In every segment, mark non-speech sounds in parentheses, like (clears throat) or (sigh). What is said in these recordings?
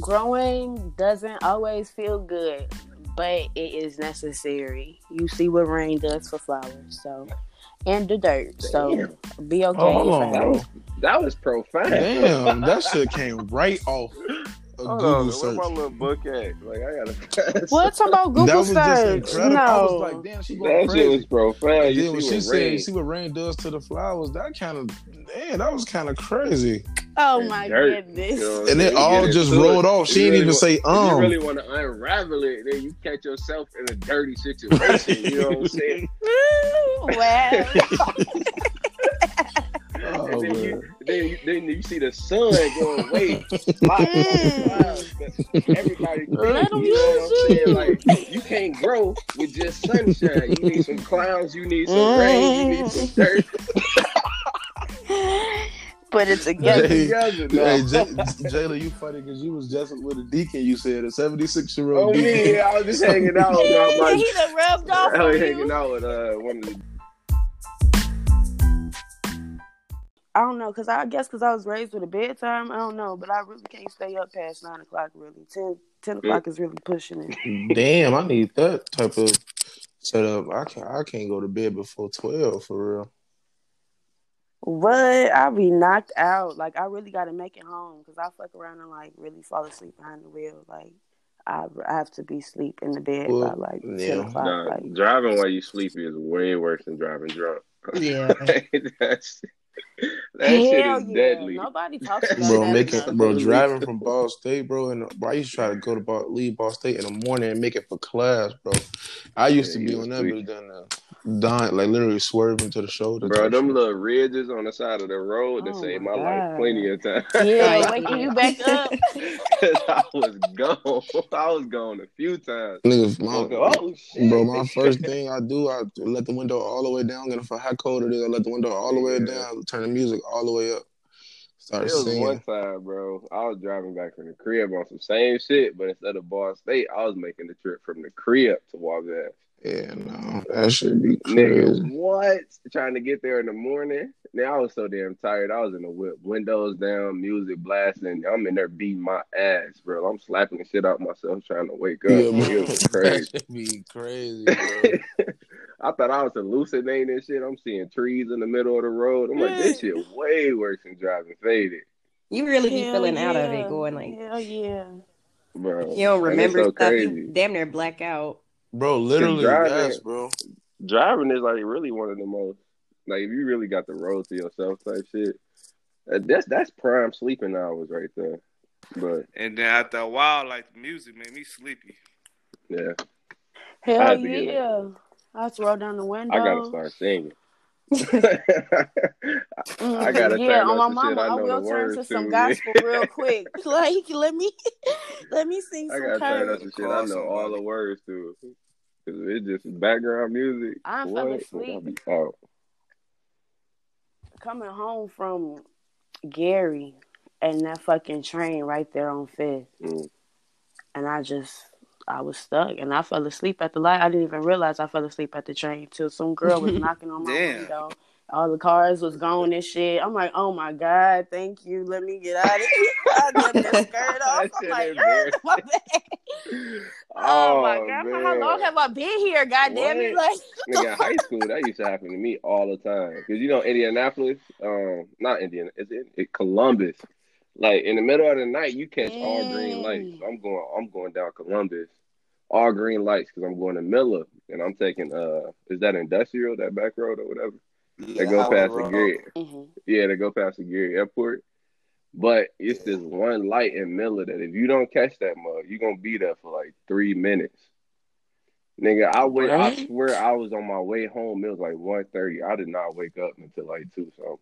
growing doesn't always feel good, but it is necessary. You see what rain does for flowers, so and the dirt. So Damn. be okay. Oh, hold on. That was that was profound. Damn, that shit came right off a Hold Google on, where search. my little book at? Like I gotta. (laughs) What talking about Google that was just search? incredible. No. I was like, damn, she going That shit was profound. And then when see she what said, rain- see what rain does to the flowers," that kind of, damn, that was kind of crazy. Oh and my dirt, goodness. you know And it all just into rolled it. off. She You didn't really even wa- say, If um. you really want to unravel it, then you catch yourself in a dirty situation. you know what I'm saying? (laughs) well, (laughs) Oh, and then you, then, you, then you see the sun going way Everybody, Let 'em you know what I'm use saying? Like you can't grow with just sunshine. You need some clouds. You need some rain. You need some dirt. (laughs) put it together. Hey, together. Hey, now. J- Jayla, you funny because you was just with a deacon. You said a seventy-six year Oh old me, deacon. I was just hanging out with (laughs) my, my he done rubbed off I on was you. hanging out with uh one of the I don't know, cause I guess cause I was raised with a bedtime. I don't know, but I really can't stay up past nine o'clock. Really, 10, 10 o'clock is really pushing it. Damn, I need that type of setup. I can't. I can't go to bed before twelve for real. What? I be knocked out. Like I really got to make it home, cause I fuck around and like really fall asleep behind the wheel. Like I, I have to be asleep in the bed Well, by like ten o'clock. Nah, Like driving while you sleepy is way worse than driving drunk. Yeah. (laughs) That's, (laughs) that shit is yeah, deadly. nobody (laughs) talks about Bro, that making enough. bro driving from Ball State, bro, and bro, I used to try to go to Ball, leave Ball State in the morning and make it for class, bro. I used Yeah, to be on was that, tweaking. but then uh, dying, like literally swerving to the shoulder. Bro, them shit. little ridges on the side of the road that Oh saved my my life plenty of times. (laughs) Yeah, waking you back up. 'Cause I was gone. I was gone a few times. Nigga, my, oh shit. bro, my first thing I do, I let the window all the way down. Get for how cold it is, I let the window all the way Yeah. down, turn the music all the way up, start It was singing. one time, bro. I was driving back from the crib on some same shit, but instead of Ball State, I was making the trip from the crib to Wabash. Yeah, no, that should be Nigga, what? Trying to get there in the morning. Now I was so damn tired. I was in the whip, windows down, music blasting. I'm in there beating my ass, bro. I'm slapping the shit out myself trying to wake up. Yeah, It bro, (laughs) was that crazy. should be crazy, bro. (laughs) I thought I was hallucinating and shit. I'm seeing trees in the middle of the road. I'm like, this shit way worse than driving faded, You really be Hell feeling out of it, going like Hell yeah. bro. you don't remember so stuff. crazy. You damn near black out. Bro, literally, driving- yes, bro. driving is like really one of the most like if you really got the road to yourself type shit. uh, That's that's prime sleeping hours right there. But And then after a while, like the music made me sleepy. yeah, Hell had to get it. yeah. I just roll down the window. I gotta start singing. (laughs) I gotta yeah, on my mama, I I, will turn to some gospel (laughs) real quick. (laughs) Like, let me, let me sing I gotta turn up some shit I know all the words to. Cause it's just background music. I what? asleep. Out. Coming home from Gary and that fucking train right there on Fifth, Mm. and I just. I was stuck and I fell asleep at the light. I didn't even realize I fell asleep at the train till some (laughs) girl was knocking on my window. All the cars was gone and shit. I'm like, oh my god, thank you. Let me get out of (laughs) here. I left the skirt off. I'm like, my bad. (laughs) Oh, my god, I'm how long have I been here? God damn it! Like, Nigga, high school, that used to happen to me all the time. Cause you know Indianapolis, um, not Indiana, is it, it Columbus? Like in the middle of the night, you catch all green lights. I'm going, I'm going down Columbus, all green lights, cause I'm going to Miller, and I'm taking uh, is that industrial, that back road or whatever? They go past the gate. mhm. Yeah, they go past the Gary Airport. But it's this one light in Miller that if you don't catch that mug, you're gonna be there for like three minutes. Nigga, I wait I swear I was on my way home. It was like 1.30. I did not wake up until like two. So I'm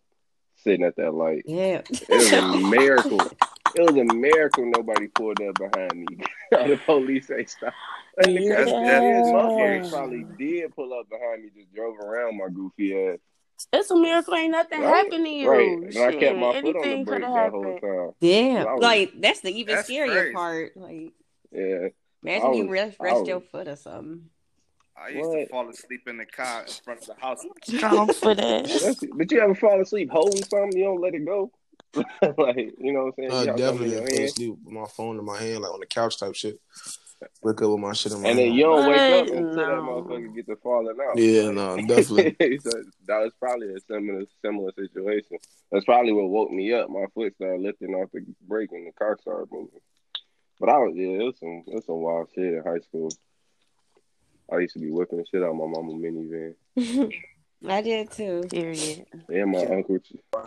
sitting at that light. Yeah. It was a (laughs) miracle. It was a miracle nobody pulled up behind me. (laughs) the police ain't stop. And the Yeah. crazy thing is, motherfuckers probably did pull up behind me, just drove around my goofy ass. It's a miracle. Ain't nothing Right, happened to you. Right. And I Shit, kept my foot on the anything brake could that have whole happened. time. Yeah. I was- Like that's the even That's scarier crazy. part. Like Yeah. imagine I you rest, rest was- your foot or something. I used What? to fall asleep in the car in front of the house. (laughs) Strong for that. That's- but you ever fall asleep holding something? You don't let it go. (laughs) like, you know what I'm saying? Uh, You have something in definitely your fell hand, asleep with my phone in my hand, like on the couch type shit. Wake up with my shit in my and then you don't wake up What? until that motherfucker get to falling out. Yeah, no, (laughs) definitely. so that was probably a similar similar situation. That's probably what woke me up. My foot started lifting off the brake and the car started moving. But I was yeah, it was some it was some wild shit in high school. I used to be whipping the shit out of my mama minivan. (laughs) I did too. Period. And my uncle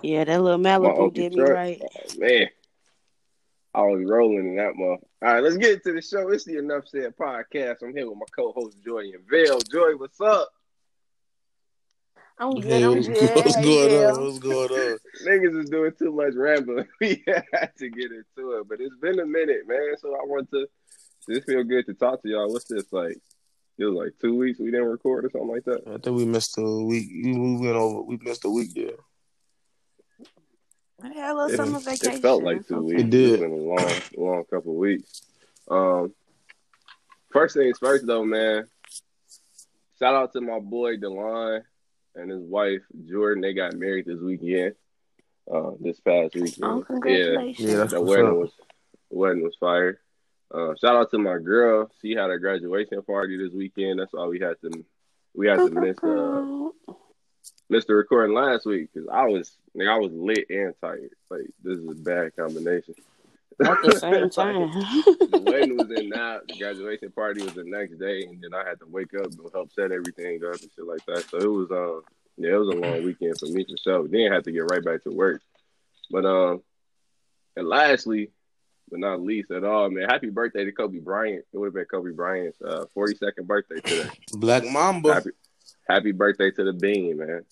Yeah, that little my Malibu uncle did me truck. right. Oh, man. I was rolling in that mother. All right, let's get into the show. It's the Enough Said podcast. I'm here with my co-host Joi and Vell. Joi, what's up? I'm good. Hey, I'm what's, (laughs) good. what's How going feel? on? What's going on? Niggas is doing too much rambling. (laughs) We had to get into it, but it's been a minute, man. So I want to. This feel good to talk to y'all. What's this like? It was like two weeks we didn't record or something like that. I think we missed a week. We went over. We missed a week there. I had a little It, summer vacation. it felt like two okay. weeks. It did. It's been a long, long couple of weeks. Um, first things first, though, man. Shout out to my boy Delon and his wife Jordan. They got married this weekend. Uh, this past weekend. Oh, congratulations. Yeah, that's the wedding up. was the wedding was fire. Uh, shout out to my girl. She had a graduation party this weekend. That's why we had to we had to miss uh, missed the recording last week because I was like I was lit and tired. Like this is a bad combination. At the (laughs) same Like, time. the wedding was in (laughs) that. The graduation party was the next day, and then I had to wake up and help set everything up and shit like that. So it was um yeah, it was a long weekend for me for sure. Then had to get right back to work. But um, and lastly, but not least at all, man, happy birthday to Kobe Bryant. It would have been Kobe Bryant's uh, 42nd birthday today. (laughs) Black Mamba. Happy, happy birthday to the Bean, man.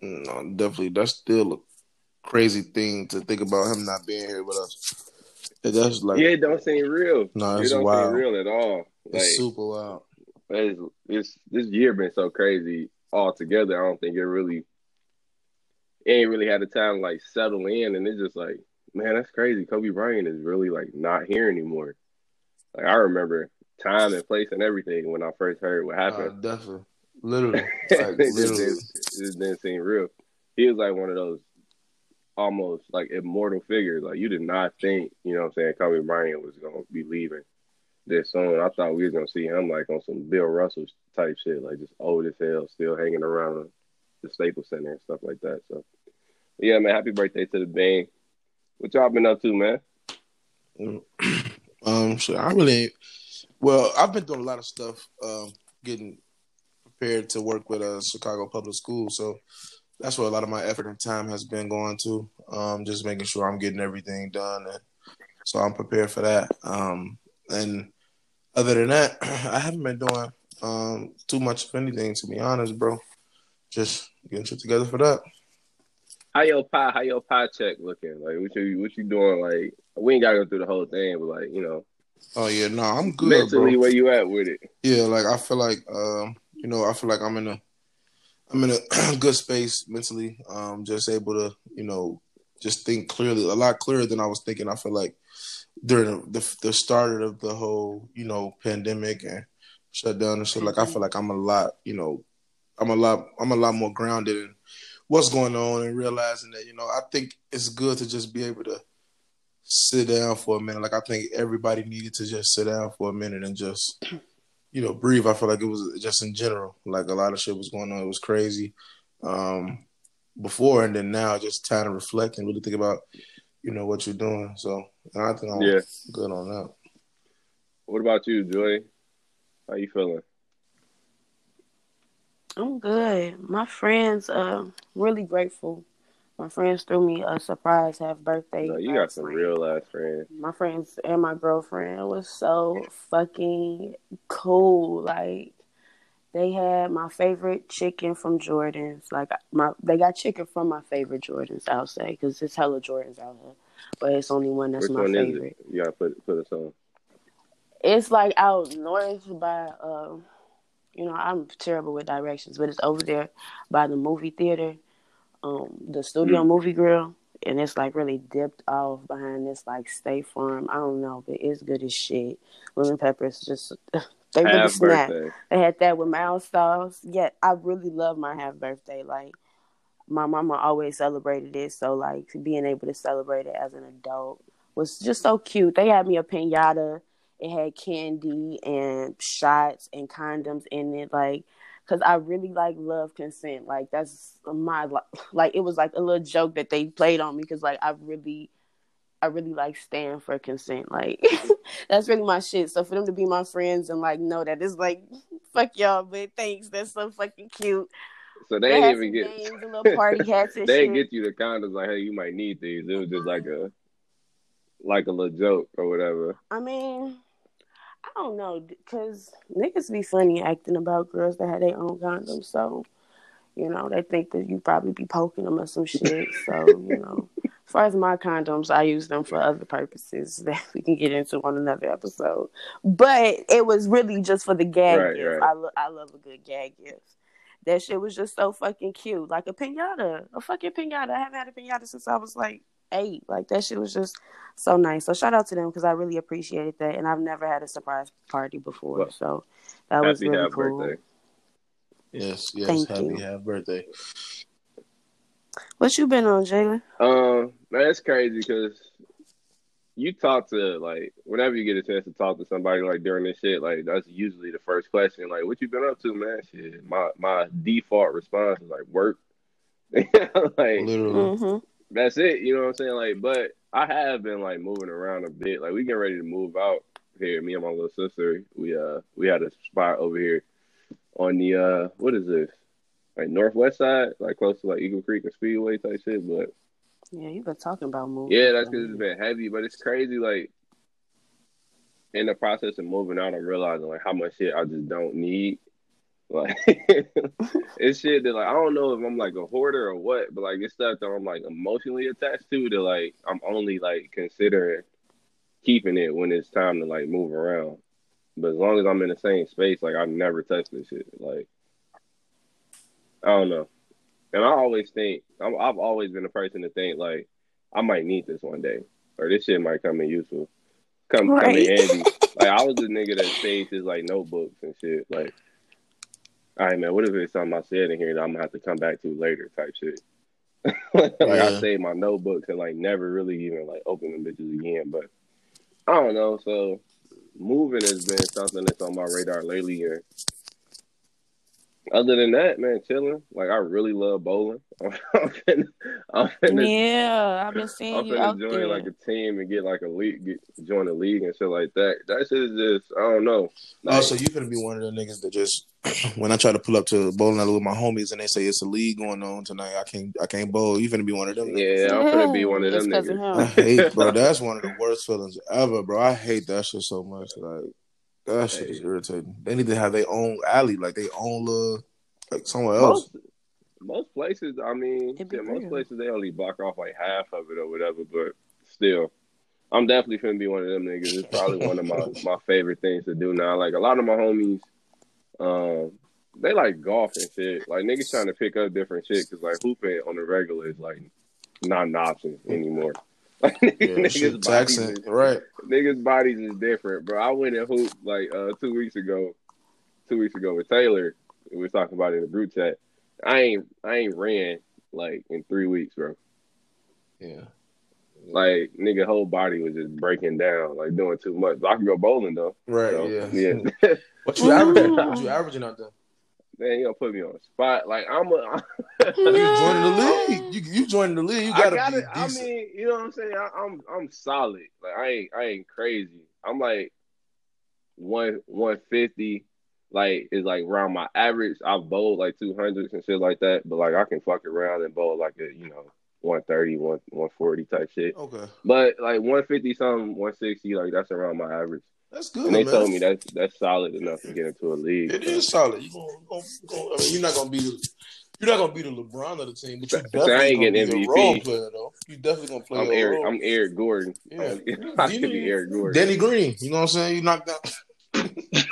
No, definitely. That's still a crazy thing to think about him not being here with us. That's like yeah, it don't seem real. No, it it's don't wild. seem real at all. Like it's super wild. it's, it's this year been so crazy altogether. I don't think it really it ain't really had the time to like settle in, and it's just like, man, that's crazy. Kobe Bryant is really like not here anymore. Like I remember time and place and everything when I first heard what Uh, happened. definitely. Literally. (laughs) it, Like, just literally. didn't, it just didn't seem real. He was like one of those almost like immortal figures. Like you did not think, you know what I'm saying, Kobe Bryant was gonna be leaving this soon. I thought we was gonna see him like on some Bill Russell type shit, like just old as hell, still hanging around the Staples Center and stuff like that. So yeah, man, happy birthday to the Bang. What y'all been up to, man? (clears throat) Um, so I really, well, I've been doing a lot of stuff, um, getting prepared to work with uh, Chicago Public School. So that's where a lot of my effort and time has been going to. Um, just making sure I'm getting everything done, and so I'm prepared for that. Um, and other than that, (clears throat) I haven't been doing um too much of anything, to be honest, bro. Just getting shit together for that. How your pie? How your pie check looking? Like what you what you doing? Like we ain't gotta go through the whole thing, but like you know, Oh yeah, no, I'm good, mentally bro. where you at with it? Yeah, like I feel like um, you know, I feel like I'm in a I'm in a (clears throat) good space mentally. Um, just able to, you know, just think clearly, a lot clearer than I was thinking. I feel like during the the start of the whole, you know, pandemic and shutdown and shit, like I feel like I'm a lot, you know, I'm a lot I'm a lot more grounded in what's going on and realizing that, you know, I think it's good to just be able to sit down for a minute. Like I think everybody needed to just sit down for a minute and just you know, breathe. I feel like it was just in general, like a lot of shit was going on. It was crazy um, before, and then now, just time to reflect and really think about, you know, what you're doing. So I think I'm Yeah. good on that. What about you, Joi? How you feeling? I'm good. My friends, uh, really grateful. My friends threw me a surprise half birthday. No, you got some night. real ass friends. My friends and my girlfriend was so fucking cool. Like they had my favorite chicken from Jordan's. Like my, they got chicken from my favorite Jordans. I'll say because it's hella Jordans out here, but it's only one that's Which my one favorite. You gotta put put us on. It's like out north by uh you know, I'm terrible with directions, but it's over there by the movie theater, um, the studio movie grill, and it's like really dipped off behind this like State Farm. I don't know, but it's good as shit. Lemon peppers just (laughs) they really birthday. They had that with mild sauce. Yeah, I really love my half birthday. Like my mama always celebrated it. So like being able to celebrate it as an adult was just so cute. They had me a pinata. It had candy and shots and condoms in it. Like because I really like love consent. Like that's my like it was like a little joke that they played on me because like I really I really like stand for consent. Like (laughs) that's really my shit. So for them to be my friends and like know that it's like (laughs) fuck y'all, but thanks. That's so fucking cute. So they, They didn't even get games, a little party (laughs) hats and they didn't shit. get you the condoms like, hey, you might need these. It was just like a like a little joke or whatever. I mean, I don't know, because niggas be funny acting about girls that have their own condoms. So, you know, they think that you probably be poking them or some shit. So, you know, as far as my condoms, I use them for other purposes (laughs) that we can get into on another episode. But it was really just for the gag Right, gift. right. I, lo- I love a good gag gift. That shit was just so fucking cute. Like a pinata, a fucking pinata. I haven't had a pinata since I was like eight. Like that shit was just so nice. So shout out to them because I really appreciated that, and I've never had a surprise party before, Well, so that was Happy really half cool. birthday. Yes, yes. Thank happy you. half birthday. What you been on, Jalen? Um, man, it's crazy because you talk to like whenever you get a chance to talk to somebody like during this shit, like that's usually the first question. Like, what you been up to, man? Shit, my my default response is like work. (laughs) like Literally. Mm-hmm. That's it. You know what I'm saying? Like, but I have been like moving around a bit. Like, we getting ready to move out here. Me and my little sister. We uh we had a spot over here on the uh what is this? Like northwest side, like close to like Eagle Creek and Speedway type shit. But Yeah, you've been talking about moving. yeah, that's because it's been heavy. But it's crazy. Like in the process of moving out, I'm realizing like how much shit I just don't need. Like (laughs) it's shit that like I don't know if I'm like a hoarder or what, but like it's stuff that I'm like emotionally attached to that like I'm only like considering keeping it when it's time to like move around. But as long as I'm in the same space, like I never touch this shit. Like I don't know. And I always think I'm, I've always been a person to think like I might need this one day, or this shit might come in useful, come come Right. in handy. (laughs) like I was the nigga that saved his like notebooks and shit. Like, all right, man, what if it's something I said in here that I'm gonna have to come back to later, type shit. (laughs) like I Yeah. saved my notebooks and like never really even like open them bitches again. But I don't know. So moving has been something that's on my radar lately, and other than that, man, chilling. Like I really love bowling. (laughs) I'm finna, I'm finna, Yeah, I've been seeing I'm you finna out join there. like a team and get like a league, get, join a league and shit like that. That shit is just I don't know. Oh, like, Oh, so you gonna be one of the niggas that just (clears throat) when I try to pull up to bowling alley with my homies and they say it's a league going on tonight, I can't I can't bowl. You finna be one of them. niggas. yeah, I'm gonna be one of It's them 'cause of niggas. I hate, bro. (laughs) That's one of the worst feelings ever, bro. I hate that shit so much. Like that shit is irritating. They need to have their own alley, like their own little, like somewhere else. most most places, I mean, It be most real. places they only block off like half of it or whatever. But still, I'm definitely finna be one of them niggas. It's probably one of my (laughs) my favorite things to do now. Like a lot of my homies, um, they like golf and shit. Like niggas trying to pick up different shit because like hooping on the regular is like not an option anymore. (laughs) Like Yeah, niggas shit bodies taxing, is- right? niggas' bodies is different, bro. I went and hooped like uh two weeks ago, two weeks ago with Taylor. We was talking about it in the group chat. I ain't I ain't ran like in three weeks, bro. Yeah. Like nigga, whole body was just breaking down, like doing too much. But I can go bowling though. Right. So, yeah. yeah. (laughs) What you averaging? What you averaging out there? Man, you gonna put me on the spot. Like I'm a. (laughs) You joining the league? You you joining the league? You I gotta be it. I decent. mean, you know what I'm saying. I, I'm I'm solid. Like I ain't I ain't crazy. I'm like one one fifty. Like is like around my average. I've bowled like two hundreds and shit like that. But like I can fuck around and bowl like a you know 130, 1, 140 type shit. okay, But like 150 something, 160, like that's around my average. That's good. And they man. told me that's that's solid enough to get into a league. It is solid. You gonna, gonna, gonna, I mean, you're not gonna be the you're not gonna be the LeBron of the team, but you So I definitely ain't gonna getting be a MVP. role player though. You definitely gonna play I'm a Eric. role. I'm Eric Gordon. Yeah. (laughs) I could be Eric Gordon. Danny Green. You know what I'm saying? You knocked down. (laughs)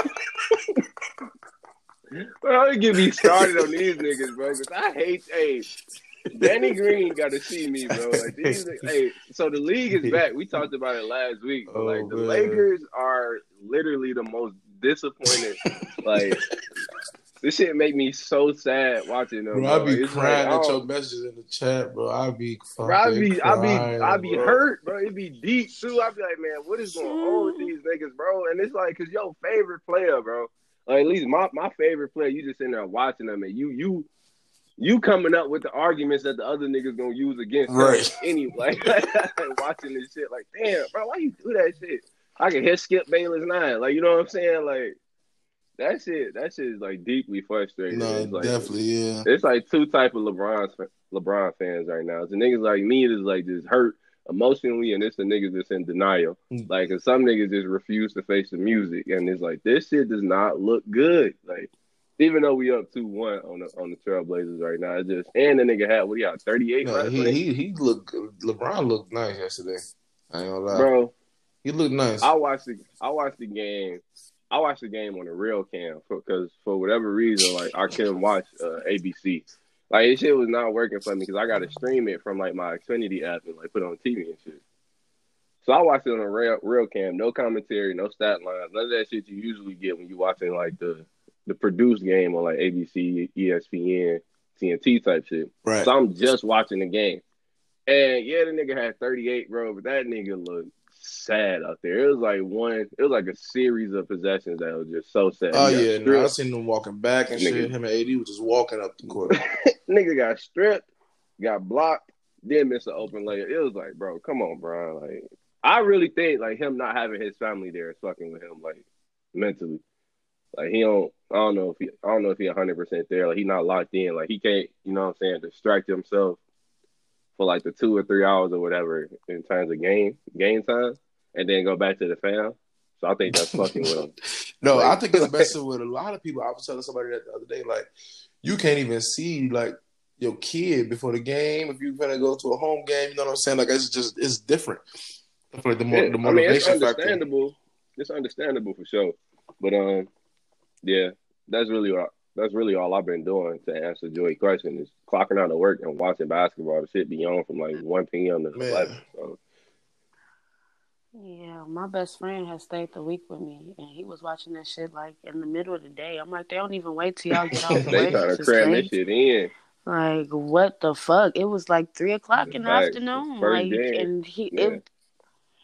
Well, don't get me started on these niggas, bro. Cause I hate. Hey, Danny Green got to see me, bro. Like (laughs) these. Hey, so the league is back. We talked about it last week. Oh, like the man. Lakers are literally the most disappointed, (laughs) like this shit make me so sad watching them. Bro, I be It's crying I at your messages in the chat, bro. I be Bro, I be, I be, crying, I be bro. hurt, bro. It be deep too. I be like, man, what is going on with these niggas, bro? And it's like, cause your favorite player, bro. Or at least my, my favorite player, you just sitting there watching them, and you, you, you coming up with the arguments that the other niggas gonna use against Right. anyway. (laughs) Watching this shit, like, damn, bro, why you do that shit? I can hear Skip Bayless nine, like, you know what I'm saying? Like, that shit, that shit is like deeply frustrating. No, It's like, definitely, yeah. it's like two type of LeBron LeBron fans right now. It's the niggas like me that's like just hurt emotionally, and it's the niggas that's in denial. Mm. Like, and some niggas just refuse to face the music, and it's like this shit does not look good. Like, even though we up two one on the on the Trailblazers right now, it's just and the nigga had what he got thirty eight, No, he, he he looked LeBron looked nice yesterday. I ain't gonna lie. bro. He looked nice. I watched the I watched the game. I watched the game on the real cam because for whatever reason, like I couldn't watch uh, ABC. Like this shit was not working for me because I got to stream it from like my Xfinity app and like put it on TV and shit. So I watched it on a real real cam, no commentary, no stat lines, none of that shit you usually get when you watching like the the produced game on like ABC, ESPN, TNT type shit. right. So I'm just watching the game. And yeah, the nigga had 38, bro, but that nigga looked sad out there. It was like one, it was like a series of possessions that was just so sad. oh yeah, no. I seen him walking back and Nigga. shit. Him and AD was just walking up the court. (laughs) nigga got stripped, got blocked, then missed an open layup. It was like, bro, come on, bro. Like, I really think like him not having his family there is fucking with him, like mentally. Like he don't, I don't know if he, I don't know if he 100 percent there. Like he not locked in. Like he can't, you know what I'm saying, distract himself for like the two or three hours or whatever in terms of game game time, and then go back to the fam. So I think that's fucking with him. (laughs) No, Like- I think it's (laughs) messing with a lot of people. I was telling somebody that the other day, like you can't even see like your kid before the game if you're gonna go to a home game. You know what I'm saying? Like it's just it's different. I feel like the, Yeah, the I mean, it's motivation factor. understandable. It's understandable for sure. But um, yeah, that's really all. That's really all I've been doing to answer Joey's question is clocking out of work and watching basketball. The shit be on from like one p.m. to Man. eleven. So Yeah, my best friend has stayed the week with me, and he was watching that shit like in the middle of the day. I'm like, they don't even wait till y'all get (laughs) off the they work. trying to just cram this shit in. Like, what the fuck? It was like three o'clock in the Facts. afternoon. First Like, game. and he, Yeah. it,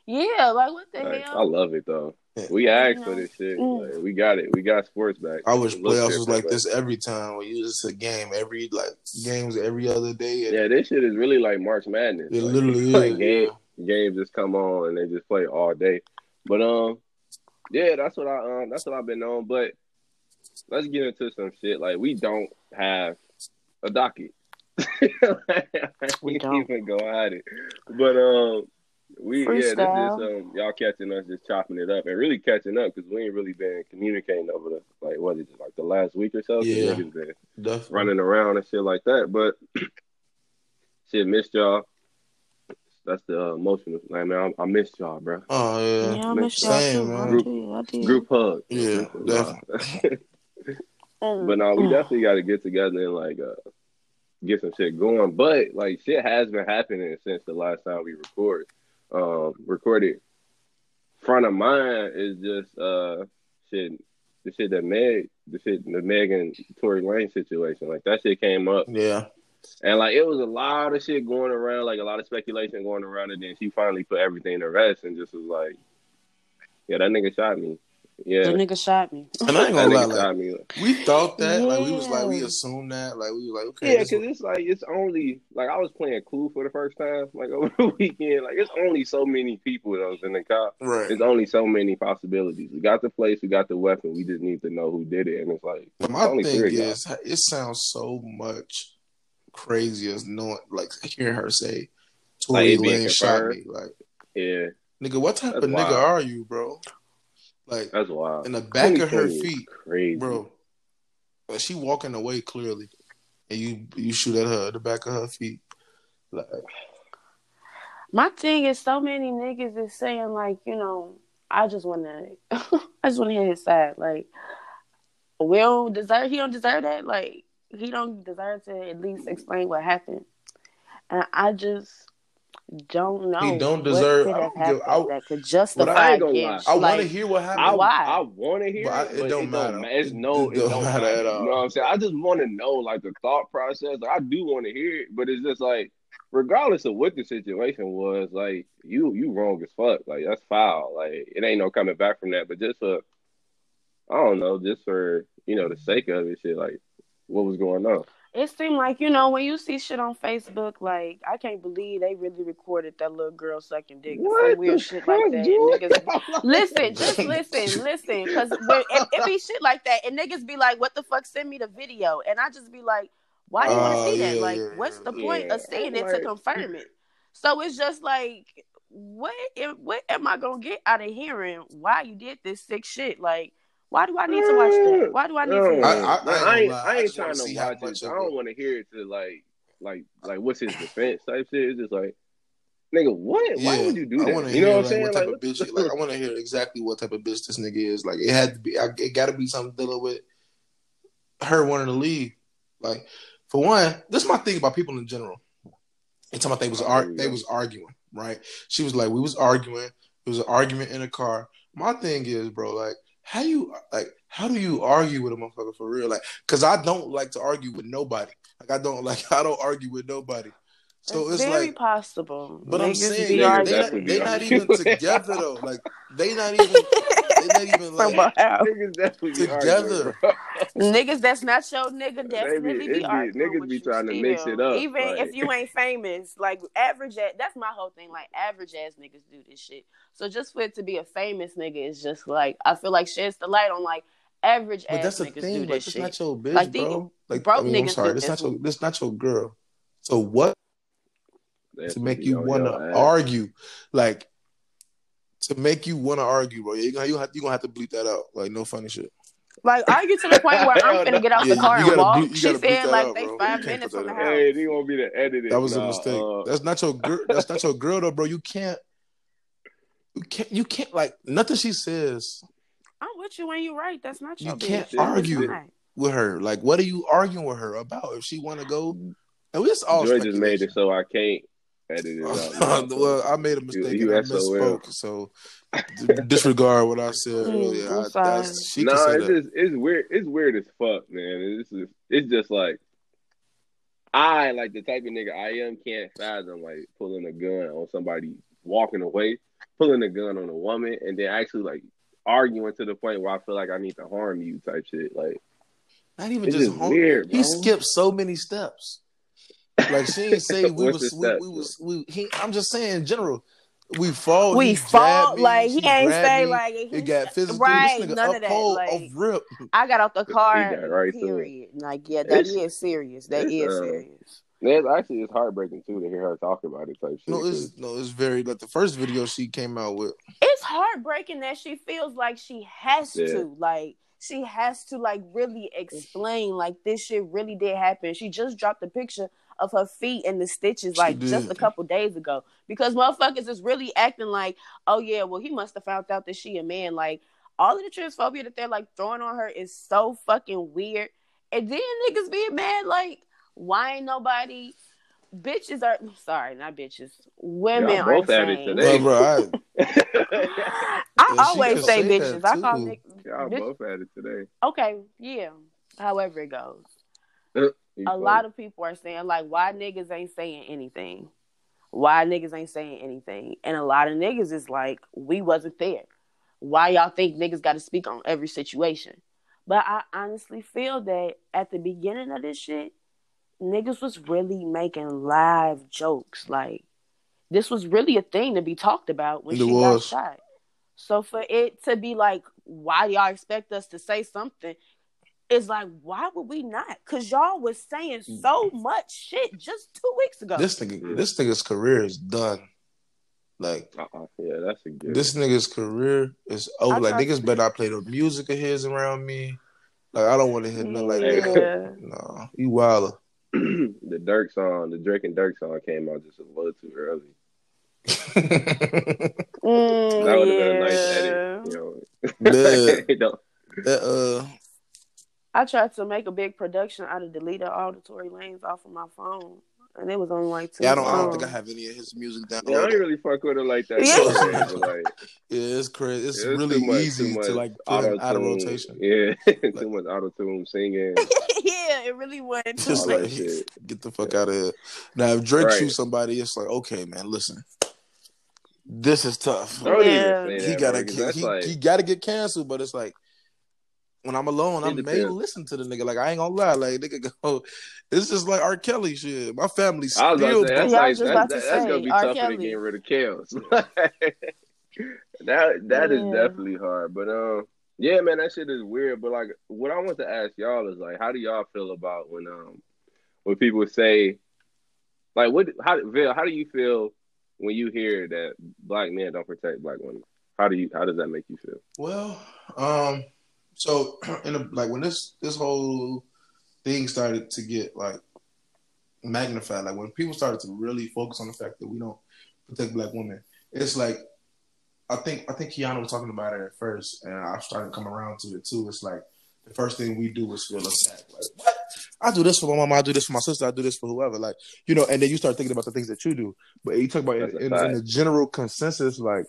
yeah, like what the Like, I love it though. Yeah. We (laughs) asked for this shit. Mm. Like, we got it. We got sports back. I wish playoffs was like but- this every time. Where you just a game every like games every other day. Yeah, this shit is really like March Madness. It Like, literally (laughs) like is. game, games just come on and they just play all day. But um, yeah, that's what I um that's what I've been on. But let's get into some shit. Like we don't have a docket. (laughs) We can't don't. even go at it. But um, we yeah, this is um y'all catching us just chopping it up and really catching up because we ain't really been communicating over the like what is it like the last week or so. Yeah. niggas been Definitely. running around and shit like that. But (clears throat) shit, missed y'all. That's the uh, emotional. Like, man, I, I missed y'all, bro. Oh yeah. Yeah, I miss y'all Same, too. Man. did. I did. Group hug. Yeah, definitely. (laughs) But no, we definitely got to get together and like uh, get some shit going. But like shit has been happening since the last time we recorded. Um, recorded. Front of mind is just uh shit. The shit that Meg, the shit, the Meg and Tory Lanez situation, like that shit came up. Yeah. And like it was a lot of shit going around, like a lot of speculation going around, and then she finally put everything to rest and just was like, "Yeah, that nigga shot me. Yeah, The nigga shot me. And I ain't gonna (laughs) lie, nigga like me." we thought that, like we was like we assumed that, like we were like okay, Yeah, because it's like it's only like I was playing Clue for the first time, like (laughs) over the weekend. Like it's only so many people that was in the cop. right. There's only so many possibilities. We got the place, we got the weapon. We just need to know who did it, and it's like But my only thing three of y'all. is, it sounds so much crazier as knowing, like hearing her say, Like, "Tory it being Lanez shot me." Like, yeah, nigga, what type That's of nigga wild. are you, bro? Like that's wild. in the back of her feet, crazy, bro. Like she walking away clearly, and you you shoot at her the back of her feet. Like, My thing is, so many niggas is saying like, you know, I just want to, (laughs) I just want to hear his side. Like, we don't deserve. He don't deserve that. Like, he don't deserve to at least explain what happened. And I just, don't know. He don't what deserve- could I have don't give- happened I- that could But justify I ain't gonna lie. I want like, to hear what I, happened. Why? I want to hear But I- it, it but don't it matter. don't matter. It's no, it it don't don't matter matter. at all. You know what I'm saying? I just want to know like the thought process. Like, I do want to hear it, but it's just like, regardless of what the situation was, like you you wrong as fuck. Like that's foul. Like it ain't no coming back from that. But just for, I don't know, just for you know the sake of it, shit. Like what was going on? It seemed like you know when you see shit on Facebook, like I can't believe they really recorded that little girl sucking dick, and some weird shit like that. Niggas, (laughs) listen, just listen, (laughs) listen, because it, it be shit like that, and niggas be like, "What the fuck? Send me the video," and I just be like, "Why do you want to Oh, see that? yeah, Like, yeah, what's the yeah. point of seeing it to confirm it?" So it's just like, what? What am I gonna get out of hearing why you did this sick shit? Like, why do I need to watch that? Why do I need to? No, I- I- I ain't I ain't. I I ain't trying to watch it. I don't want to hear it to like, like, like what's his defense type shit. It's just like, nigga, what? Why would you do I that? want to You hear know what I'm like saying? what type Like, of bitch. (laughs) Like I want to hear exactly what type of bitch this nigga is. Like it had to be. I, it got to be something dealing with her wanting to leave. Like for one, this is my thing about people in general. And talking about they was Oh, ar- they was arguing, right? She was like, we was arguing. It was an argument in a car. My thing is, bro, like how you like how do you argue with a motherfucker for real? Like, cause I don't like to argue with nobody. Like I don't (laughs) like I don't argue with nobody. So it's, very like possible. but I'm saying they're, they, not, they not even together though. Like they not even they (laughs) not even like About how- niggas definitely be Together. arguing. Niggas that's not your nigga definitely be, be- arguing niggas with be you trying to still. mix it up, Even like- if you ain't famous, like average ass, that's my whole thing. Like average ass niggas do this shit. So just for it to be a famous nigga is just like I feel like sheds the light on like average But ass that's the niggas thing. Like, this it's shit. not your bitch, Like, bro. Like, broke I mean, I'm niggas sorry. do This this. not your. This not your girl. So what That's to make you want to argue? Like to make you want to argue, bro. You gonna you have you gonna have to bleep that out. Like no funny shit. Like argue to the point where I'm gonna get out Yeah, the car you and gotta walk. bleep- you she said like out, they bro. You five minutes from the house. Hey, they want me to edit it. That was a mistake. uh, that's not your girl. That's not your girl, though, bro. You can't. You can't. You can't. Like nothing she says I'm with you when you're right. That's not your You can't argue. With her. Like, what are you arguing with her about? If she want to go, and it's all Joi just made it so I can't edit it out. (laughs) well, I made a mistake You- and I misspoke. So disregard what I said Mm, earlier. I'm I, sorry. that's, she no, can say it's that. just it's weird. It's weird as fuck, man. It's just, it's just like I like the type of nigga I am can't fathom like pulling a gun on somebody walking away, pulling a gun on a woman, and then actually like arguing to the point where I feel like I need to harm you type shit. Like Not even just, just home. weird, bro. He skipped so many steps. Like she didn't say (laughs) we was we, we was we. He, I'm just saying in general. We fought. we fought me, like he ain't say me, like It he- got physical. right, This nigga none of that, like- rip. I got off the car. got right period. Like yeah, that is It's- serious. That is uh, serious. It's actually it's heartbreaking too to hear her talk about it type shit. No, 'cause- it's no, it's very like the first video she came out with. It's heartbreaking that she feels like she has Yeah. to like she has to like really explain like this shit really did happen. She just dropped a picture of her feet and the stitches She like just a couple days ago because motherfuckers is really acting like, oh yeah, well he must have found out that she a man. Like all of the transphobia that they're like throwing on her is so fucking weird. And then niggas being mad like, why ain't nobody? Bitches are sorry, not bitches. Women Y'all aren't both at it saying. today. Bro, bro, I, (laughs) I always say say bitches. I call too. Nick. Y'all bitch- both at it today. Okay, yeah. However it goes, You a funny. lot of people are saying like, why niggas ain't saying anything? Why niggas ain't saying anything? And a lot of niggas is like, we wasn't there. Why y'all think niggas got to speak on every situation? But I honestly feel that at the beginning of this shit, niggas was really making live jokes. Like this was really a thing to be talked about when It she was. got shot. So for it to be like, why y'all expect us to say something? It's like, why would we not? Cause y'all was saying so much shit just two weeks ago. this nigga, this nigga's career is done. Like Uh-uh. Yeah, that's a good. this nigga's career is over. I Like tried niggas to- better not play the music of his around me. Like I don't want to hear nothing like that. (laughs) No, you wilder. (clears throat) the Durk song, the Drake and Durk song came out just a little too early. Mm, (laughs) That would have been a nice edit, you know. Yeah. (laughs) You that uh, I tried to make a big production out of deleted all Tory Lanez off of my phone. and it was only like two. Yeah, I don't. I don't think I have any of his music down. Yeah, I downloaded. don't really fuck with it like that. Yeah. Yeah. But like, (laughs) Yeah, it's crazy. It's it's really too much- easy to like put it out of rotation. Yeah, (laughs) too much auto tune singing. (laughs) yeah, it really was. Just All like get the fuck out of here. Now, if Drake Right. shoots somebody, it's like, okay, man, listen, this is tough. Don't Yeah. He gotta he, he, like, he gotta get canceled, but it's like when I'm alone, It I may depends. listen to the nigga. Like I ain't gonna lie, like nigga go. (laughs) It's just like R. Kelly shit. My family still. about say, that's, Yeah, I like, was just that's, about to that- that's gonna be R. tougher than getting rid of chaos. (laughs) that that is Yeah. definitely hard. But um, yeah, man, that shit is weird. But like, what I want to ask y'all is like, how do y'all feel about when um when people say like what how Vell, how do you feel when you hear that black men don't protect black women? How do you how does that make you feel? Well, um, so (clears throat) in a, like when this this whole thing started to get like magnified, like when people started to really focus on the fact that we don't protect black women, it's like I think I think Kiana was talking about it at first, and I started to come around to it too. It's like the first thing we do is feel attacked. Like what? I do this for my mama, I do this for my sister, I do this for whoever. Like you know, and then you start thinking about the things that you do. But you talk about in, in, in the general consensus, like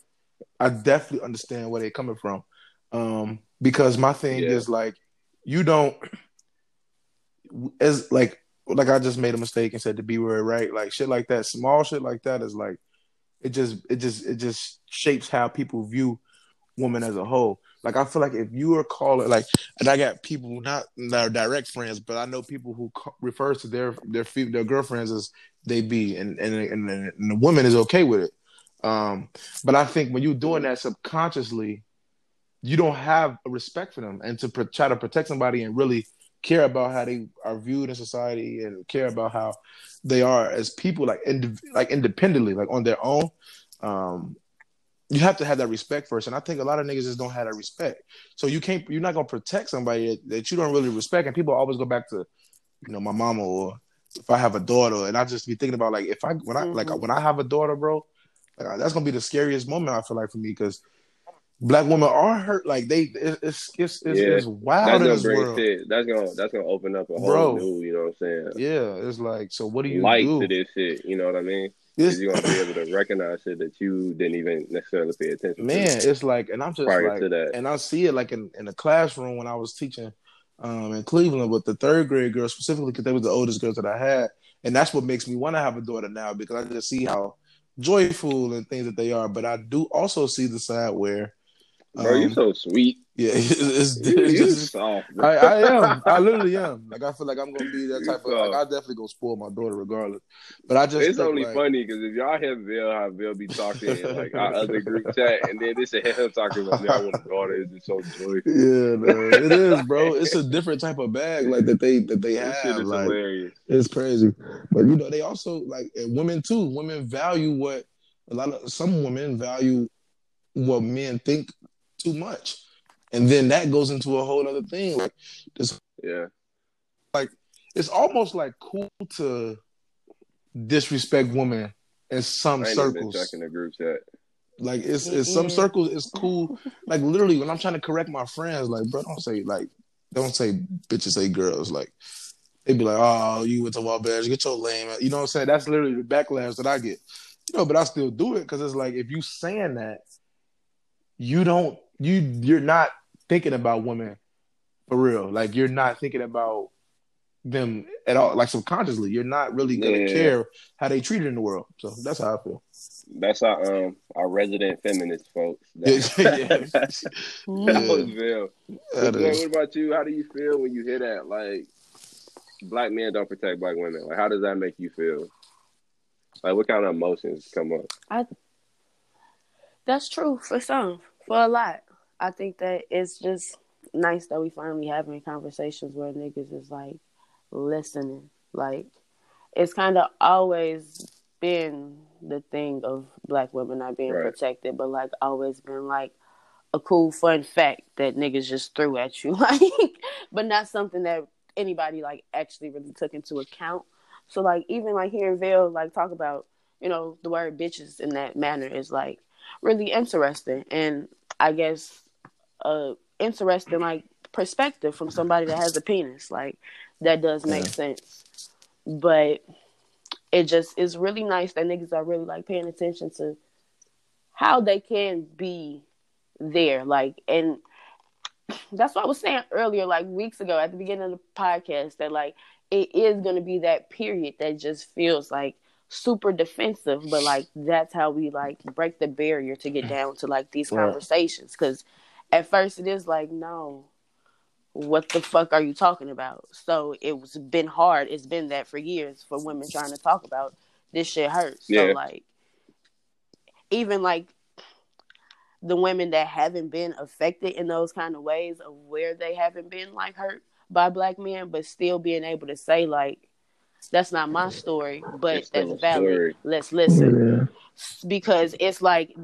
I definitely understand where they're coming from. Um, because my thing Yeah. is like, you don't as like like I just made a mistake and said the B word, right? Like shit like that, small shit like that is like it just it just it just shapes how people view women as a whole. Like I feel like if you are calling like, and I got people not that are direct friends, but I know people who ca- refers to their their their girlfriends as they be, and and and, and the woman is okay with it. Um, but I think when you're doing that subconsciously, you don't have a respect for them, and to pro- try to protect somebody and really care about how they are viewed in society and care about how they are as people, like indiv- like independently, like on their own. Um, you have to have that respect first, and I think a lot of niggas just don't have that respect. So you can't, you're not gonna protect somebody that, that you don't really respect, and people always go back to, you know, my mama or if I have a daughter, and I just be thinking about like if I when I like Mhm. when I have a daughter, bro, like, that's gonna be the scariest moment I feel like for me because black women are hurt. Like they, it's it's it's, Yeah. it's wild That's in gonna this world. shit. That's gonna that's gonna open up a whole Bro. new, you know what I'm saying? Yeah, it's like so. What do you Light do? to this shit, you know what I mean? you're gonna be able to recognize shit that you didn't even necessarily pay attention man, to it's like, and I'm just prior like, to that. and I see it like in, in the classroom when I was teaching um, in Cleveland with the third grade girls specifically because they was the oldest girls that I had, and that's what makes me want to have a daughter now because I just see how joyful and things that they are. But I do also see the side where, Bro, you um, so sweet. yeah, (laughs) it's, it's, You, it's just- soft, bro. I, I am. I literally am. Like I feel like I'm gonna be that (laughs) You type of. Like I definitely gonna spoil my daughter regardless. But I just it's think, only like, funny because if y'all hear Bill, how Bill be talking in like our (laughs) other group chat, and then this is him talking about me, I want a daughter. It's just so joyful. Yeah, no, it is, bro. It's a different type of bag, like that they that they This shit have. is Like hilarious. it's crazy, but you know they also like and women too. Women value what a lot of some women value what men think too much, and then that goes into a whole other thing. Like this, Yeah, Like it's almost like cool to disrespect women in some I ain't even been circles. checking the group chat. Like it's, It it's some circles it's cool. Like literally when I'm trying to correct my friends, like bro, don't say like don't say bitches, say girls. Like they'd be like, oh, you went to Wall Wabash, get your lame. You know what I'm saying? That's literally the backlash that I get. You know, but I still do it because it's like if you saying that, you don't you you're not thinking about women for real. Like you're not thinking about them at all. Like subconsciously, you're not really gonna Yeah. care how they treated in the world. So that's how I feel. That's our um our resident feminist folks. Yeah, (laughs) That, yeah. (laughs) that Yeah. was Bill. That But, what about you? How do you feel when you hear that? Like, black men don't protect black women. Like, how does that make you feel? Like, what kind of emotions come up? I That's true for some, for a lot. I think that it's just nice that we finally having conversations where niggas is like listening. Like it's kind of always been the thing of black women not being Right. protected, but like always been like a cool fun fact that niggas just threw at you, (laughs) like, but not something that anybody like actually really took into account. So like even like hearing Vell like talk about you know the word bitches in that manner is like really interesting and I guess uh interesting like perspective from somebody that has a penis like that does make Yeah. sense but it just is really nice that niggas are really like paying attention to how they can be there. Like, and that's what I was saying earlier, like weeks ago at the beginning of the podcast, that like it is going to be that period that just feels like super defensive, but like that's how we like break the barrier to get down to like these conversations. Because at first it is like, no, what the fuck are you talking about? So it's been hard. It's been that for years for women trying to talk about this shit hurts. So Yeah. like, even like the women that haven't been affected in those kind of ways of where they haven't been like hurt by black men, but still being able to say like, that's not my story, but It's that's valid. story. Let's listen because it's like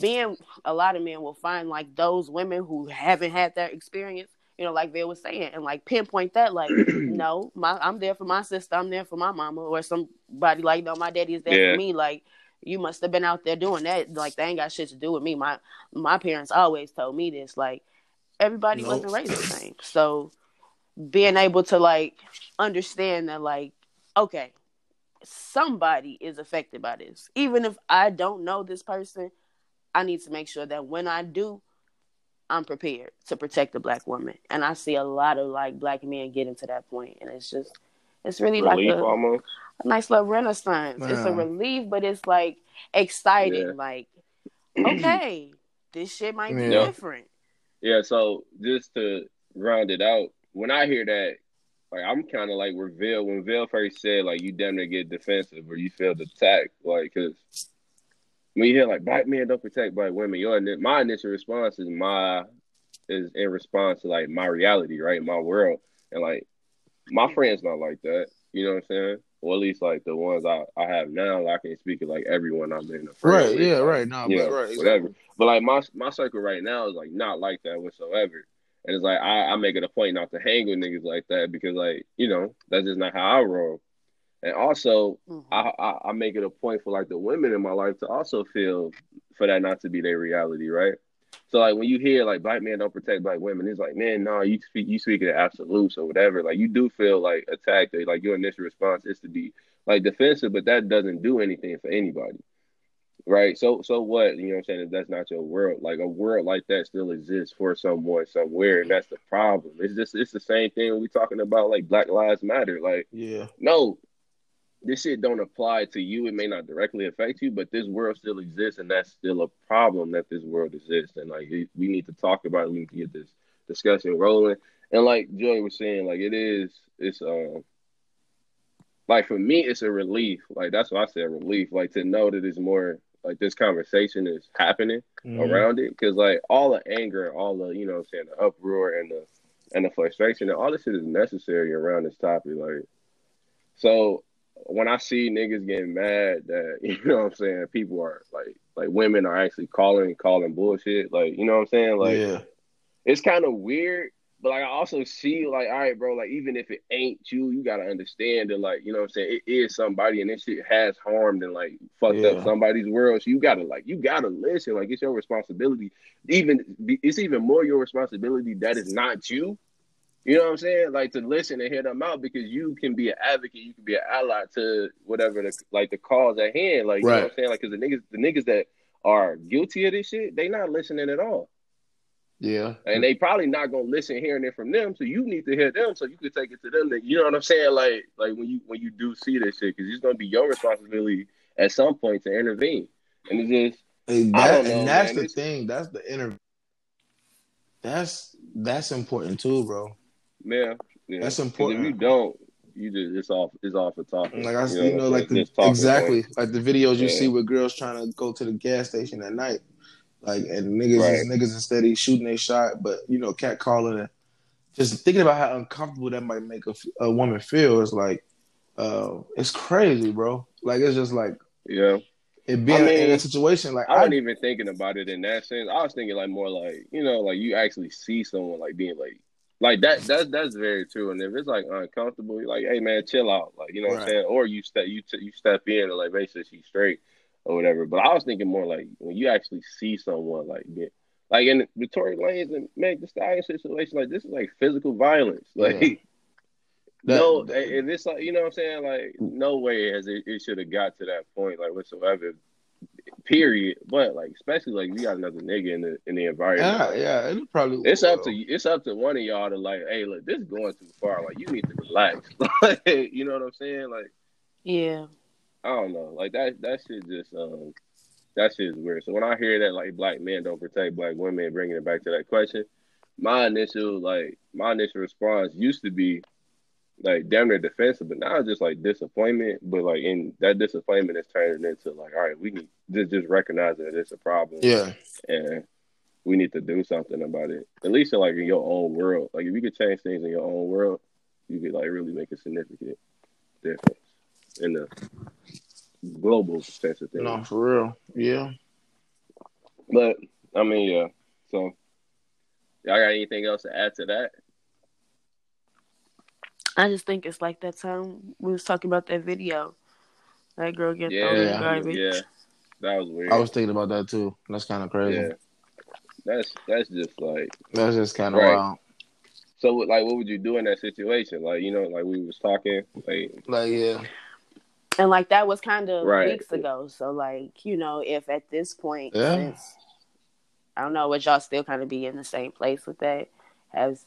being a lot of men will find like those women who haven't had that experience you know like they was saying and like pinpoint that like (clears throat) no my i'm there for my sister i'm there for my mama or somebody like no my daddy is there Yeah. for me like you must have been out there doing that like they ain't got shit to do with me my my parents always told me this like everybody Nope. wasn't raised the same so being able to like understand that like okay somebody is affected by this. Even if I don't know this person, I need to make sure that when I do, I'm prepared to protect the black woman. And I see a lot of like black men getting to that point, and it's just, it's really Relief like a, almost. a nice little renaissance. It's a relief, but it's like exciting. Yeah. Like, okay, this shit might be Yeah. different. Yeah, so just to round it out, when I hear that, like I'm kind of like where Vell when Vell first said like you damn near get defensive or you feel attacked, like because when you hear like black men don't protect black women, your my initial response is my is in response to like my reality, right, my world, and like my friends not like that, you know what I'm saying? Or at least like the ones I, I have now, I can speak of like everyone I'm in friend Right, with, yeah, right. No, you but know, right, whatever. exactly. But like my my circle right now is like not like that whatsoever. And it's like I, I make it a point not to hang with niggas like that because like, you know, that's just not how I roll. And also Mhm. I, I I make it a point for like the women in my life to also feel for that not to be their reality, right? So like when you hear like black men don't protect black women, it's like, man, no, you speak you speak in absolutes or whatever. Like you do feel like attacked or like your initial response is to be like defensive, but that doesn't do anything for anybody. Right. So so what? You know what I'm saying? If that's not your world, like a world like that still exists for someone somewhere, and that's the problem. It's just it's the same thing we talking about like Black Lives Matter. Like, Yeah. no, this shit don't apply to you. It may not directly affect you, but this world still exists, and that's still a problem that this world exists. And like we need to talk about it. We need to get this discussion rolling. And like Joi was saying, like it is it's um like for me it's a relief. Like that's what I said, relief. Like to know that it's more like this conversation is happening Mhm. around it because like all the anger and all the you know what I'm saying the uproar and the and the frustration and all this shit is necessary around this topic like so when I see niggas getting mad that (laughs) you know what I'm saying people are like like women are actually calling calling bullshit like you know what I'm saying like yeah. it's kind of weird but like I also see like all right bro like even if it ain't you you gotta understand that like you know what I'm saying? It is somebody and this shit has harmed and like fucked Yeah. up somebody's world. So you gotta like you gotta listen. Like it's your responsibility. Even it's even more your responsibility that is not you. You know what I'm saying? Like to listen and hear them out because you can be an advocate. You can be an ally to whatever the like the cause at hand. Like you know what I'm saying? Like because the niggas the niggas that are guilty of this shit they not listening at all Yeah. and they probably not gonna listen hearing it from them. So you need to hear them so you can take it to them. That you know what I'm saying? Like like when you when you do see this shit, because it's gonna be your responsibility at some point to intervene. And it's just And, that, know, and that's man. the It's- thing. That's the inter. That's that's important too, bro. man, yeah. That's important. If you don't, you just it's off it's off the top. Like I, you you know, I'm like the, exactly like the videos you Yeah. see with girls trying to go to the gas station at night, like and niggas Right. niggas instead of shooting a shot, but you know, cat calling and just thinking about how uncomfortable that might make a, a woman feel is like, uh, it's crazy, bro. Like it's just like Yeah, it being I mean, in a situation like I I, wasn't even thinking about it in that sense. I was thinking like more like you know like you actually see someone like being like. Like that, that's that's very true. And if it's like uncomfortable, you're like, hey man, chill out. Like you know what I'm saying, or you step you t- you step in and like make sure she's straight or whatever. But I was thinking more like when you actually see someone like get like in the Tory Lanez and Meg the Stallion situation, like this is like physical violence. Like Yeah. (laughs) That- no, that- and it's like you know what I'm saying. Like no way has it, it should have got to that point, like whatsoever. Period. But like, especially like you got another nigga in the in the environment. yeah, like, yeah, it probably. It's up to it's up to one of y'all to like, hey, look, this is going too far. Like, you need to relax. (laughs) Like, you know what I'm saying? Like, Yeah. I don't know. Like that that shit just um that shit is weird. So when I hear that like black men don't protect black women, bringing it back to that question, my initial like my initial response used to be like damn near defensive, but now it's just like disappointment. But like in that disappointment is turning into like, all right, we can just just recognize that it's a problem Yeah, and we need to do something about it. At least in like in your own world. Like if you could change things in your own world, you could like really make a significant difference in the global sense of things. no, for real. Yeah. But I mean, yeah. So y'all got anything else to add to that? I just think it's like that time we was talking about that video. That girl get Yeah, thrown in Yeah. garbage. yeah. That was weird. I was thinking about that too. That's kind of crazy. yeah. That's that's just like That's just kind of Right. wild. so. Like, what would you do in that situation? Like, you know, like we was talking. Like, Like, yeah, And like that was kind of Right. weeks ago. So like, you know, if at this point Yeah. since I don't know, would y'all still kind of be in the same place with that? Has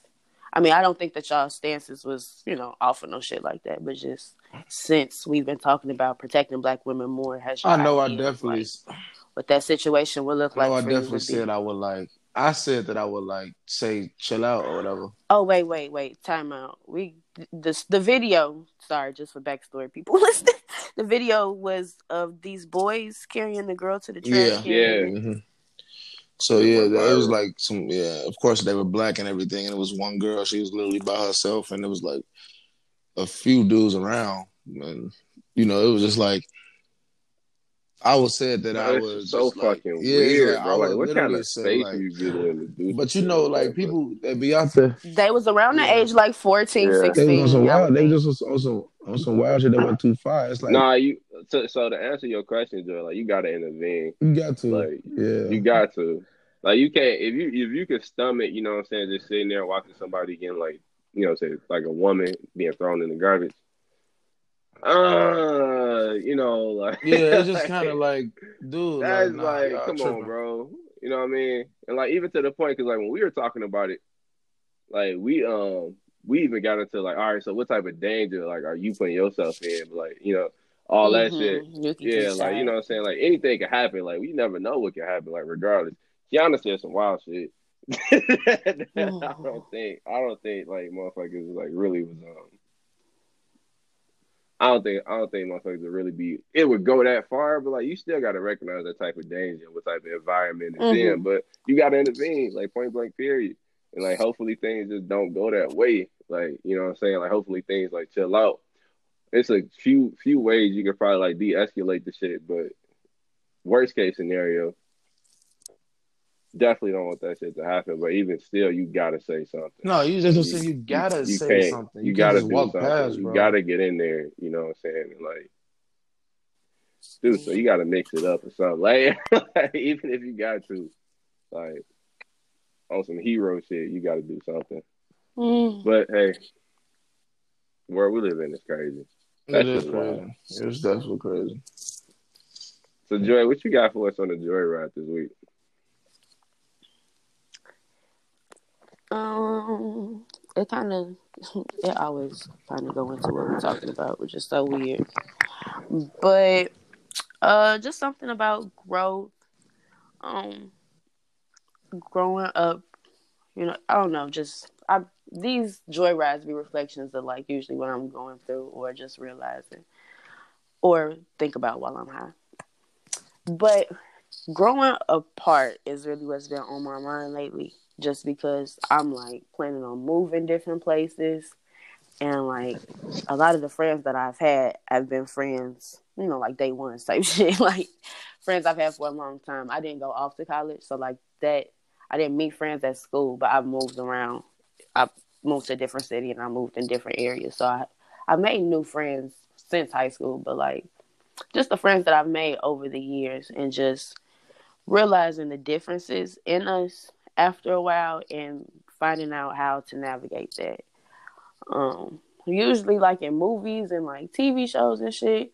I mean, I don't think that y'all stances was, you know, off of no shit like that, but just since we've been talking about protecting black women more, has I know. I definitely. like, what that situation would look I know. like I definitely said I would like. I said that I would like say chill out or whatever. Oh wait, wait, wait! Time out. We this the video. Sorry, just for backstory, people (laughs) listening. The video was of these boys carrying the girl to the trash Yeah. can. Yeah. hmm So yeah, went it was like some yeah. Of course, they were black and everything, and it was one girl. She was literally by herself, and it was like a few dudes around, and you know, it was just like I was say that I was so just like- fucking yeah, weird, like, I bro. Like, what kind of say, space like- you get in to do? But you know, like like that? people they be out there. They was around the Yeah. age like 14, Yeah. They was on some wild. They just was on some on some wild shit that went too far. It's like Nah, you. So, so to answer your question, Joe, like you got to intervene. you got to, Like, yeah, You got to. Like you can't if you if you can stomach, you know what I'm saying, just sitting there watching somebody getting like, you know, say like a woman being thrown in the garbage. Uh, you know, like yeah. It's just (laughs) kind of like, dude, that's like, nah, like, y'all come tripping. on, bro. You know what I mean? And like even to the point, because like when we were talking about it, like we um we even got into like, all right, so what type of danger like are you putting yourself in? Like you know all that Mhm. shit. Yeah, decide. like you know what I'm saying. Like anything can happen. Like we never know what can happen. Like regardless, Kiana said some wild shit. (laughs) I don't think. I don't think like motherfuckers like really was um. I don't think I don't think motherfuckers would really be. It would go that far, but like you still got to recognize that type of danger, what type of environment it's in. Mhm. But you got to intervene, like point blank, period. And like hopefully things just don't go that way. Like you know what I'm saying. Like hopefully things like chill out. It's a few few ways you could probably like de-escalate the shit, but worst case scenario, definitely don't want that shit to happen. But even still, you gotta say something. No, you just don't say you gotta you say can't- something. You, You, gotta do walk something. past, you bro. gotta get in there. You know what I'm saying? Like, dude, so you gotta mix it up or something. (laughs) Like, even if you got to, like, on some hero shit, you gotta do something. Mm. But hey, where we live in is crazy. It That's is just crazy. It's definitely crazy. So, Joi, what you got for us on the Joi Ride this week? Um, it kind of, (laughs) it always kind of go into what we're talking about, which is so weird. But, uh, just something about growth. Um, growing up, you know, I don't know, just I these joy rides be reflections of like usually what I'm going through or just realizing or think about while I'm high. But growing apart is really what's been on my mind lately just because I'm like planning on moving different places and like a lot of the friends that I've had have been friends, you know, like day one type (laughs) shit. like friends I've had for a long time. I didn't go off to college, so like that I didn't meet friends at school, but I've moved around. I moved to a different city and I moved in different areas. So I I made new friends since high school, but like just the friends that I've made over the years and just realizing the differences in us after a while and finding out how to navigate that. Um, usually like in movies and like TV shows and shit,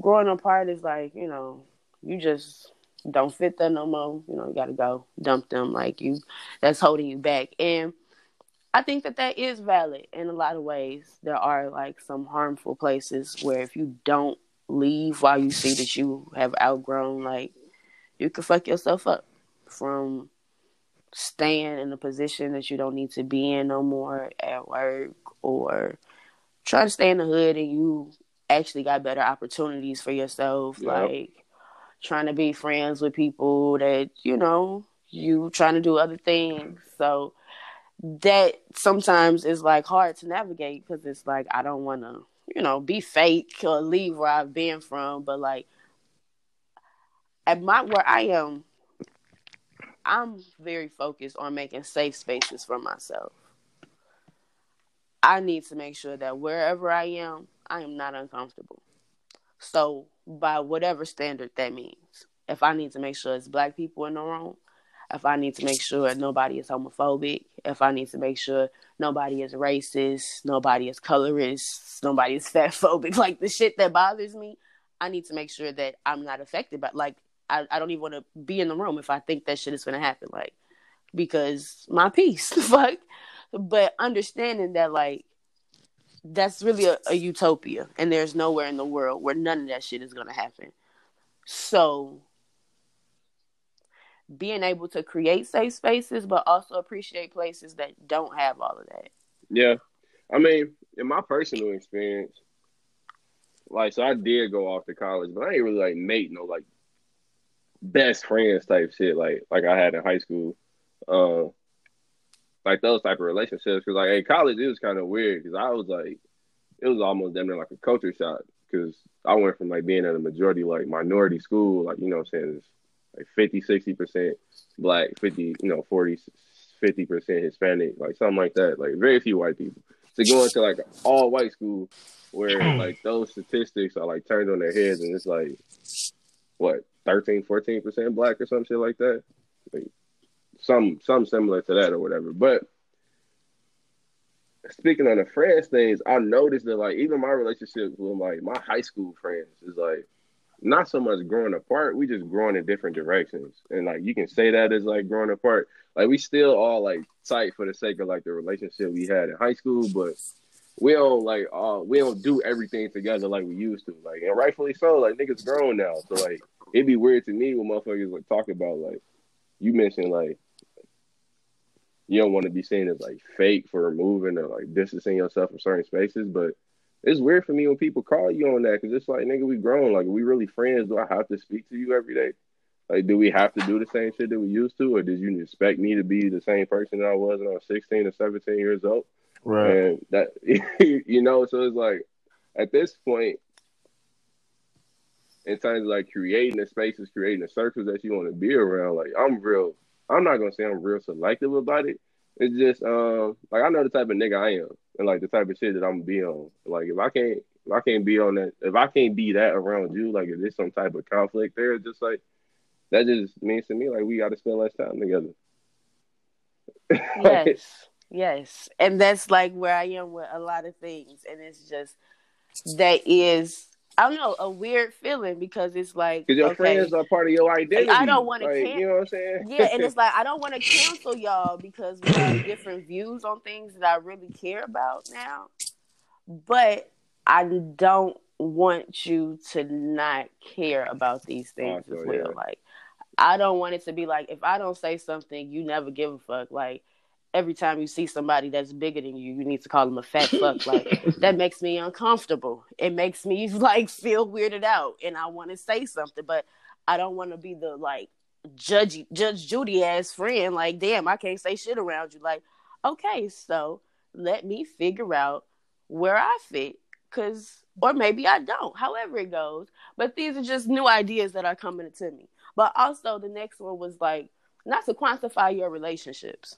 growing apart is like, you know, you just don't fit there no more. You know, you gotta go dump them. Like you, that's holding you back. And I think that that is valid in a lot of ways. There are like some harmful places where if you don't leave while you see that you have outgrown, like you can fuck yourself up from staying in a position that you don't need to be in no more at work or try to stay in the hood and you actually got better opportunities for yourself Yep. like trying to be friends with people that you know you trying to do other things so that sometimes is like hard to navigate because it's like i don't want to you know be fake or leave where i've been from but like at my where i am i'm very focused on making safe spaces for myself. I need to make sure that wherever i am i am not uncomfortable. So by whatever standard that means if i need to make sure it's black people in the room if I need to make sure nobody is homophobic, if I need to make sure nobody is racist, nobody is colorist, nobody is (laughs) fatphobic, like the shit that bothers me, I need to make sure that I'm not affected by like I, I don't even want to be in the room if I think that shit is gonna happen, like because my peace, (laughs) fuck. But understanding that like that's really a, a utopia and there's nowhere in the world where none of that shit is gonna happen. So being able to create safe spaces, but also appreciate places that don't have all of that. Yeah. I mean, in my personal experience, like so I did go off to college, but I ain't really like make no like best friends type shit like like I had in high school. Uh, like those type of relationships because like in college it was kind of weird because I was like it was almost damn near like a culture shock because I went from like being at a majority like minority school like you know what I'm saying it's like 50 60 percent black 50 you know 40 50 percent Hispanic like something like that like very few white people to go into like all white school where like those statistics are like turned on their heads and it's like what 13 14 percent black or some shit like that. Like some some similar to that or whatever. But speaking on the friends things i noticed that like even my relationships with like my high school friends is like not so much growing apart. We just growing in different directions. And like you can say that as like growing apart. Like we still all like tight for the sake of like the relationship we had in high school but we don't like uh we don't do everything together like we used to like and rightfully so like niggas grown now so like it'd be weird to me when motherfuckers like talk about like you mentioned like you don't want to be seen as like fake for removing or like distancing yourself from certain spaces but it's weird for me when people call you on that because it's like nigga we grown like we really friends do I have to speak to you every day? Like do we have to do the same shit that we used to or did you expect me to be the same person that I was when I was 16 or 17 years old Right. and that (laughs) you know so it's like at this point in terms of like creating the spaces creating the circles that you want to be around like i'm real i'm not gonna say i'm real selective about it it's just um like i know the type of nigga i am and like the type of shit that i'm gonna be on like if i can't if i can't be on that if i can't be that around you like if there's some type of conflict there just like that just means to me like we gotta spend less time together (laughs) Yes. Yes. And that's like where I am with a lot of things. And it's just that is I don't know, a weird feeling because it's like Because your okay, friends are part of your identity. I don't wanna like, can- You know what I'm saying? Yeah, and it's like I don't want to (laughs) cancel y'all because we have different views on things that I really care about now. But I don't want you to not care about these oh, things Also, as well. yeah. Like I don't want it to be like if I don't say something, you never give a fuck. Like every time you see somebody that's bigger than you, you need to call them a fat fuck. Like that makes me uncomfortable. It makes me (laughs) like feel weirded out, and I want to say something, but I don't want to be the like judgy Judge Judy ass friend. Like, damn, I can't say shit around you. Like, okay, so let me figure out where I fit, cause or maybe I don't. However it goes, but these are just new ideas that are coming to me. But also, the next one was like not to quantify your relationships.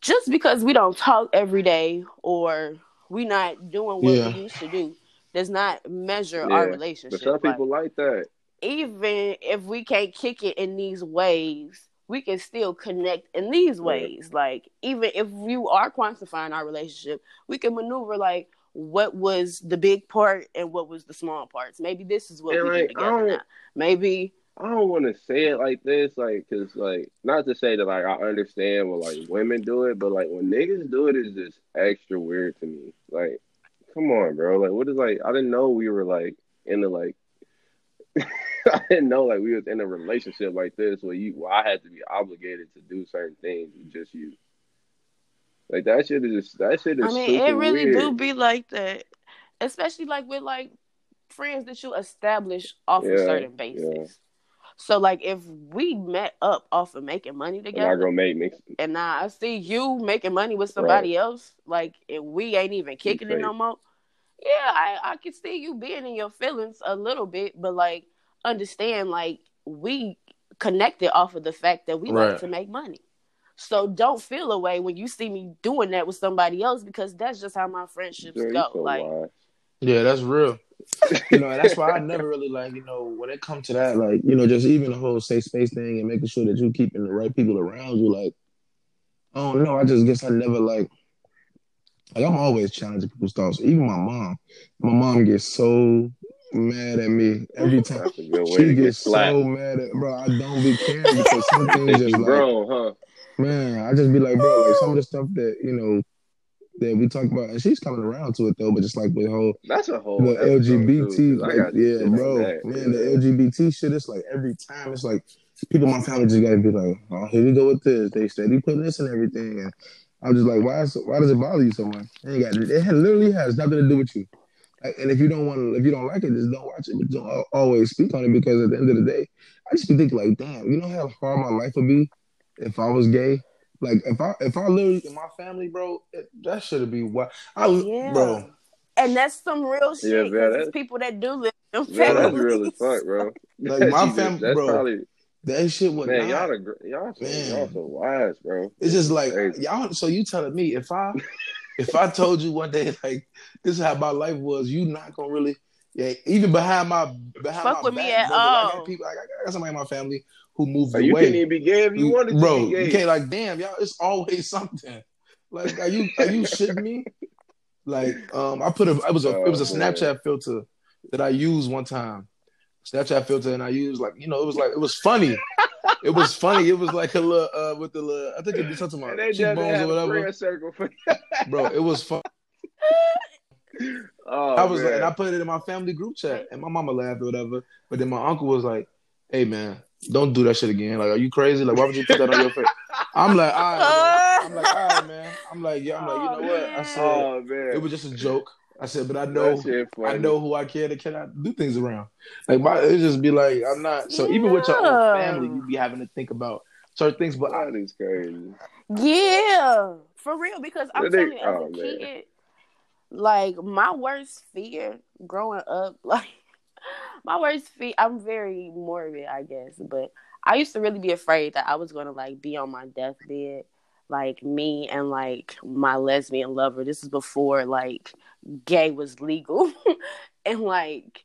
Just because we don't talk every day or we're not doing what Yeah. we used to do does not measure Yeah, our But relationship. some people like that. even if we can't kick it in these ways, we can still connect in these Right. ways. Like even if you are quantifying our relationship, we can maneuver like what was the big part and what was the small parts. Maybe this is what And, we like, do I together don't- now. Maybe I don't want to say it like this, like, cause like, not to say that like I understand when like women do it, but like when niggas do it's just extra weird to me. Like, come on, bro. Like, what is like? I didn't know we were like in the like. (laughs) I didn't know like we was in a relationship like this where you, where I had to be obligated to do certain things with just you. Like that shit is just that shit is. I mean, it really weird. do be like that, especially like with like friends that you establish off a Yeah, certain basis. yeah. So like if we met up off of making money And my together, girl mate makes and now I see you making money with somebody else, like and we ain't even kicking it no fake. more. Yeah, I I can see you being in your feelings a little bit, but like understand like we connected off of the fact that we Right. like to make money. So don't feel away when you see me doing that with somebody else because that's just how my friendships Girl, go. so like wise. Yeah, that's real. You know, that's why I never really like, you know, when it comes to that, like, you know, just even the whole safe space thing and making sure that you're keeping the right people around you, like, I don't know. I just guess I never like like I'm always challenging people's thoughts. Even my mom. My mom gets so mad at me every (laughs) time. That's a good way She get gets so mad at bro. I don't be caring because some things just (laughs) you like huh? man, I just be like, bro, like some of the stuff that, you know, that we talk about, and she's coming around to it though, but just like with whole That's a whole the LGBT, too, 'cause like, got yeah, bro, man, the LGBT shit. It's like every time, it's like people in my family just gotta be like, oh, here we go with this. They said, steady put this and everything, and I'm just like, why? Is, why does it bother you so much? It, got, it literally has nothing to do with you. Like, and if you don't want to, if you don't like it, just don't watch it. But don't always speak on it because at the end of the day, I just be thinking like, damn, you know how hard my life would be if I was gay. Like if I if I literally in my family, bro, it, that should be what I yeah. bro. And that's some real shit. Yeah, man, it's that- people that do live in Man, that's families. real as fuck, bro. (laughs) (laughs) Like, my family, fam- that's bro, probably That shit would man. not. Y'all, the, gr- y'all, so, Man. y'all so wise, bro. It's just like Crazy. y'all. So you telling me if I (laughs) if I told you one day like this is how my life was, you not gonna really yeah even behind my behind Fuck my with me back, at bro, but I got people. I got, I got somebody in my family who moved Like, you away. couldn't even be gay if you wanted bro, to be gay. you can't like damn y'all. It's always (laughs) something. Like are you are you shitting me? Like um, I put a it was a it was a Oh. Snapchat filter that I used one time. Snapchat filter, and I used like you know it was like it was funny. It was funny. It was like a little uh with the little I think it'd be something about cheekbones or whatever. circle for Bro, it was fun. (laughs) Oh, I was man. like, and I put it in my family group chat, and my mama laughed or whatever. But then my uncle was like, "Hey man, don't do that shit again. Like, are you crazy? Like, why would you put that on your face?" I'm like, all right. I'm like, all right, man. I'm like, yeah. I'm like, you oh, know what? I said oh man, it was just a joke. I said, but I know, that shit funny. I know who I can and cannot do things around. Like, my, it just be like, I'm not. So even with your own family, you be having to think about certain things. But I, That is crazy. Yeah, for real. Because I'm telling you, as oh, a man. kid, like my worst fear growing up, (laughs) like my worst fear. I'm very morbid, I guess, but I used to really be afraid that I was gonna like be on my deathbed, like me and like my lesbian lover. This is before like gay was legal, (laughs) and like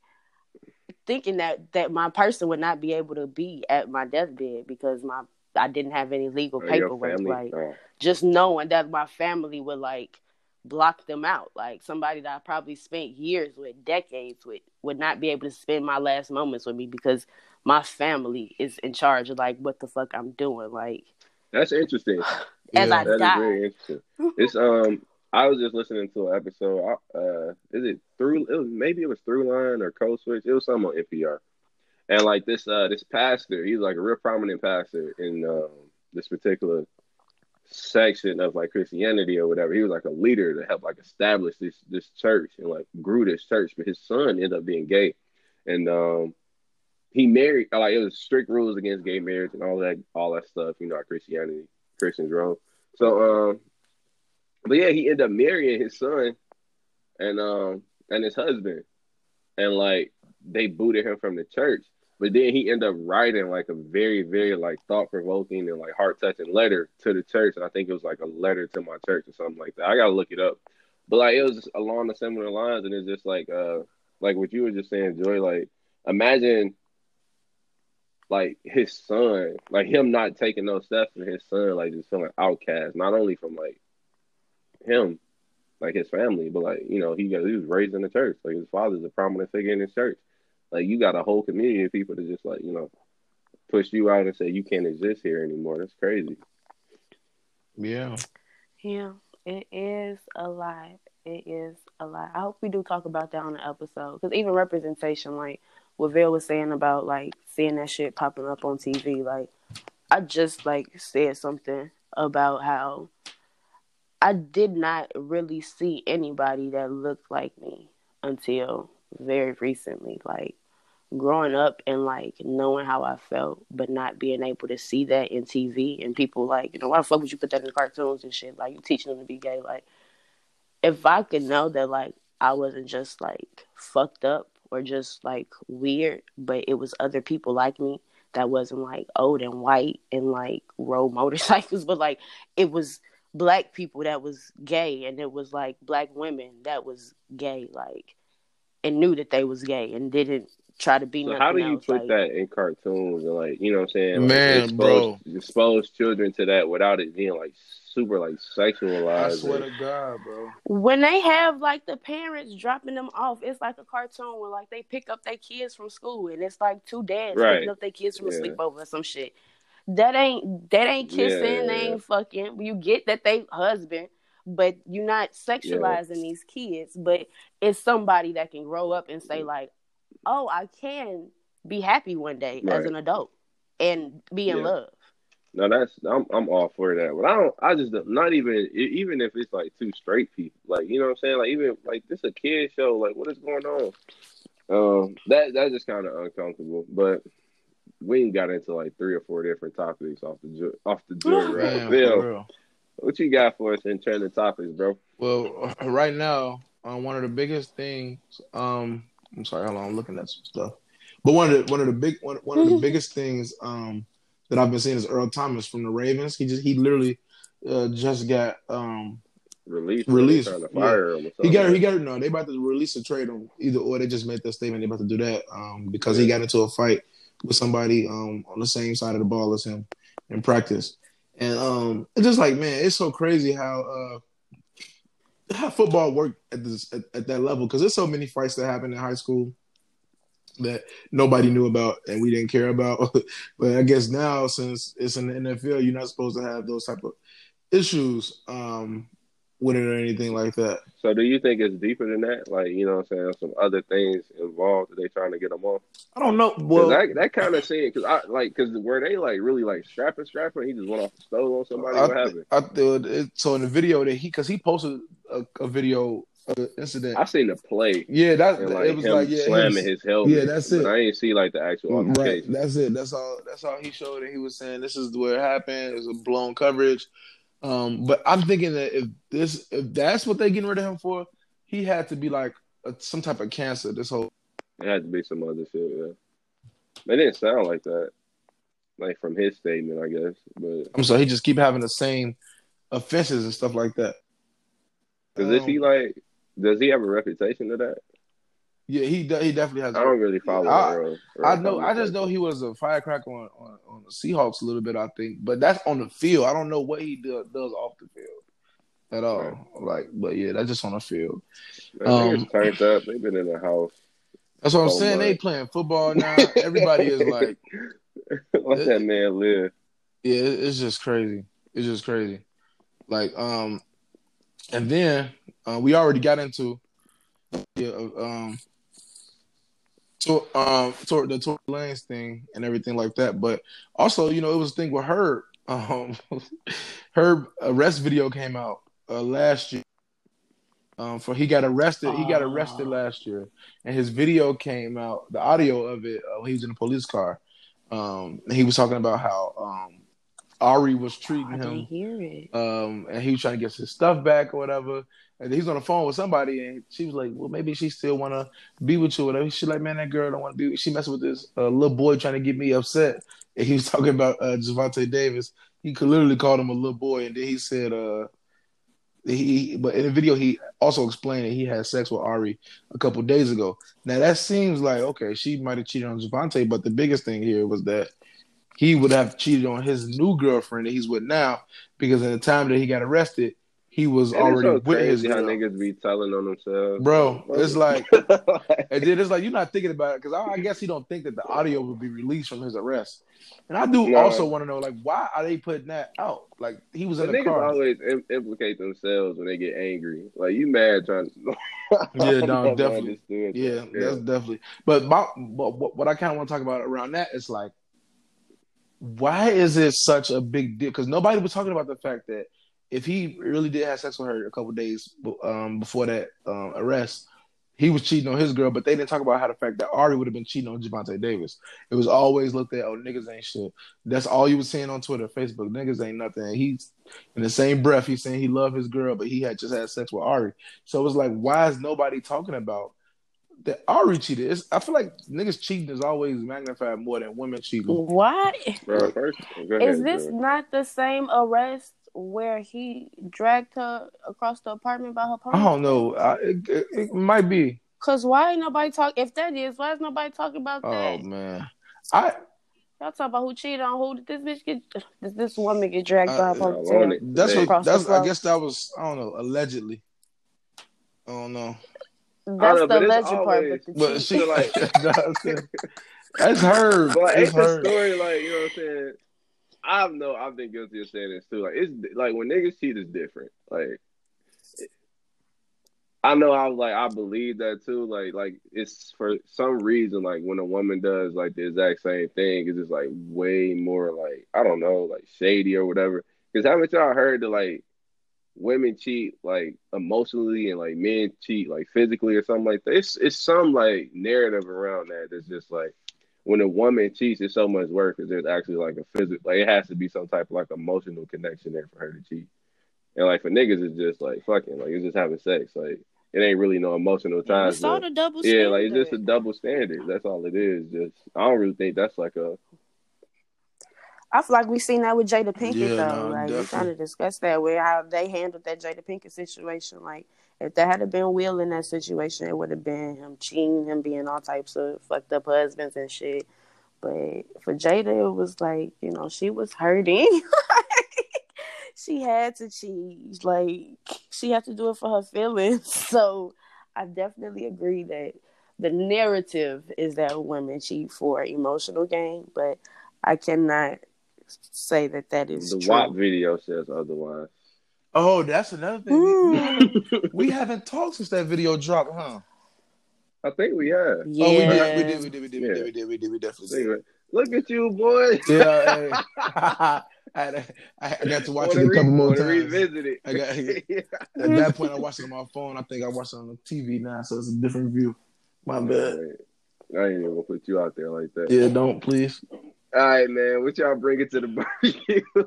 thinking that that my person would not be able to be at my deathbed because my I didn't have any legal Oh, paperwork. Like Oh, just knowing that my family would like block them out. Like somebody that I probably spent years with, decades with, would not be able to spend my last moments with me because my family is in charge of like what the fuck I'm doing. Like that's interesting. (sighs) as Yeah. I That is die. very interesting. It's (laughs) um. I was just listening to an episode. Uh, is it through? It was maybe it was Throughline or Code Switch. It was something on NPR. And like this, uh, this pastor, he's like a real prominent pastor in um, this particular section of like Christianity or whatever. He was like a leader to help like establish this this church and like grew this church. But his son ended up being gay, and um, he married. Like it was strict rules against gay marriage and all that, all that stuff. You know, Christianity Christians wrong. So um, but yeah, he ended up marrying his son and um and his husband, and like they booted him from the church. But then he ended up writing like a very, very like thought provoking and like heart touching letter to the church. And I think it was like a letter to my church or something like that. I gotta look it up. But like it was along the similar lines, and it's just like uh like what you were just saying, Joi. Like imagine like his son, like him not taking those steps, and his son like just feeling outcast, not only from like him, like his family, but like you know he got he was raised in the church, like his father's a prominent figure in his church. Like you got a whole community of people to just like you know push you out and say you can't exist here anymore. That's crazy. Yeah. Yeah, it is a lot. It is a lot. I hope we do talk about that on the episode because even representation, like what Vell was saying about like seeing that shit popping up on TV, like I just like said something about how I did not really see anybody that looked like me until very recently. Like growing up and like knowing how I felt, but not being able to see that in TV and people like, you know, why the fuck would you put that in cartoons and shit? Like you teaching them to be gay. Like if I could know that like I wasn't just like fucked up or just like weird, but it was other people like me that wasn't like old and white and like rode (laughs) motorcycles, but like it was black people that was gay and it was like black women that was gay, like and knew that they was gay and didn't try to be So how do you else. put like, that in cartoons and like you know what I'm saying? Like, Man, expose, bro. expose children to that without it being like super like sexualized. I sexualized. swear to God, bro. when they have like the parents dropping them off, it's like a cartoon where like they pick up their kids from school and it's like two dads Right. picking up their kids from a sleepover or some shit. That ain't that ain't Yeah, kissing, yeah, they ain't fucking. You get that they husband, but you're not sexualizing these kids. But it's somebody that can grow up and say mm. like, "Oh, I can be happy one day as an adult and be in Yeah. love." No, that's I'm I'm all for that. But I don't. I just don't- not even even if it's like two straight people. Like you know what I'm saying. Like even like this a kid show. Like what is going on? Um, that that's just kind of uncomfortable. But we got into like three or four different topics off the ju- off the joint, (laughs) right? Man, Vell, what you got for us in trending topics, bro? Well, (laughs) right now, um, one of the biggest things. Um, I'm sorry, hold on, I'm looking at some stuff. But one of the one of the big one one of the biggest things um that I've been seeing is Earl Thomas from the Ravens. He just he literally uh, just got um Release, Release, trying to yeah. fire he got he got no they about to release a trade him either or they just made that statement they about to do that um because he got into a fight with somebody um on the same side of the ball as him in practice and um it's just like man it's so crazy how uh how football worked at this at, at that level because there's so many fights that happen in high school that nobody knew about and we didn't care about (laughs) but I guess now since it's in the NFL you're not supposed to have those type of issues um with it or anything like that. So do you think it's deeper than that? Like you know what I'm saying? Some other things involved that they trying to get them off. I don't know. Well, that that kind of scene, because I like, because were they like really like strapping, strapping? He just went off the stove on somebody. I, what happened? I thought so in the video that he because he posted a, a video incident. I seen the play yeah, that and like it was him like yeah, slamming was- his helmet. Yeah, that's it. I ain't see like the actual Right, that's it. That's all. That's all he showed. And he was saying this is where it happened. It was a blown coverage. Um, but I'm thinking that if this, if that's what they getting rid of him for, he had to be like a, some type of cancer. This whole It had to be some other shit. Yeah, it didn't sound like that, like from his statement, I guess. But I'm sorry, he just keep having the same offenses and stuff like that. Because is Um, he like? Does he have a reputation to that? Yeah, he de- he definitely has. I don't really follow. I- I know. I just know he was a firecracker on, on, on the Seahawks a little bit. I think, but that's on the field. I don't know what he do, does off the field at all. Right. Like, but yeah, that's just on the field. um, turned up. They've been in the house. That's what I'm So saying. They much. playing football (laughs) now. Everybody is like, (laughs) Let that man live. yeah, it's just crazy. It's just crazy. Like, um, and then uh, we already got into yeah, um, to, um, toward the Tory Lanez thing and everything like that. But also, you know, it was a thing with her. (laughs) Um, her arrest video came out uh, last year. Um, for he got arrested. He got arrested Oh. last year, and his video came out. The audio of it. Uh, he was in a police car. Um, and he was talking about how um, Ari was treating I didn't him hear it. um, and he was trying to get his stuff back or whatever. And he's on the phone with somebody, and she was like, "Well, maybe she still want to be with you, or whatever." She's like, "Man, that girl don't want to be." With she messing with this uh, little boy trying to get me upset. And he was (laughs) talking about uh, Javante Davis. He could literally called him a little boy, and then he said, "Uh, he but in the video he also explained that he had sex with Ari a couple days ago. Now that seems like okay, she might have cheated on Javante, but the biggest thing here was that he would have cheated on his new girlfriend that he's with now because at the time that he got arrested, he was And already so with his crazy how girl. niggas be telling on themselves. Bro, it's like (laughs) and then it's like you're not thinking about it because I, I guess he don't think that the audio will be released from his arrest. And I do No. also want to know like why are they putting that out? Like he was the in the niggas car. always Im- implicate themselves when they get angry. Like you mad trying to. (laughs) Yeah, no, (laughs) definitely. Yeah, that. that's definitely. But, my, but what, what I kind of want to talk about around that is like, why is it such a big deal? Because nobody was talking about the fact that if he really did have sex with her a couple days um, before that um, arrest, he was cheating on his girl. But they didn't talk about how the fact that Ari would have been cheating on Javante Davis. It was always looked at, oh niggas ain't shit. That's all you was saying on Twitter, Facebook. Niggas ain't nothing. He's in the same breath, he's saying he loved his girl, but he had just had sex with Ari. So it was like, why is nobody talking about that Ari cheated? It's, I feel like niggas cheating is always magnified more than women cheating. Why Bro, first, go is this bro. not the same arrest where he dragged her across the apartment by her I ponytail? don't know. I, it, it, it might be. Cause why ain't nobody talk? If that is, why is nobody talking about Oh that? Oh man, I Y'all talk about who cheated on who? Did this bitch get? Did this woman get dragged Uh, by her yeah, ponytail? that's what Across the that's. I guess that was I don't know. Allegedly, I don't know. That's know, the but it's part, always- but the But she like- (laughs) (laughs) that's her. But It's it's a her. story like you know what I'm saying. I know I've been guilty of saying this too. Like it's like when niggas cheat is different. Like I know I was like I believe that too. Like like it's for some reason like when a woman does like the exact same thing, it's just like way more like I don't know like shady or whatever. Because haven't y'all heard that like women cheat like emotionally and like men cheat like physically or something like that? It's it's some like narrative around that that's just like when a woman cheats, it's so much work because there's actually like a physical, like it has to be some type of like emotional connection there for her to cheat. And like for niggas, it's just like fucking, like it's just having sex. Like it ain't really no emotional ties. but- the double yeah, standard. like it's just a double standard. That's all it is. Just I don't really think that's like a I feel like we've seen that with Jada Pinkett Yeah, though. no, like we definitely. kind of discussed that with how they handled that Jada Pinkett situation. Like if there had been Will in that situation, it would have been him cheating, him being all types of fucked up husbands and shit. But for Jada, it was like you know she was hurting. (laughs) she had to cheat. Like she had to do it for her feelings. (laughs) So I definitely agree that the narrative is that women cheat for emotional gain, but I cannot say that that is the true. WAP video says otherwise. Oh, that's another thing. Mm. We haven't talked since that video dropped, huh? I think we have. Yeah, Oh, we did. We did. We did. We did. We Yeah. did. We did. We did. We definitely did. Look at you, boy. Yeah, (laughs) hey. (laughs) I, had, I I got to watch it a couple re- more times. Revisit it. I got- (laughs) At that point, I watched it on my phone. I think I watched it on the TV now, so it's a different view. My bad. I ain't even gonna put you out there like that. Yeah, don't please. All right, man. What y'all bring it to the (laughs) barbecue? (laughs)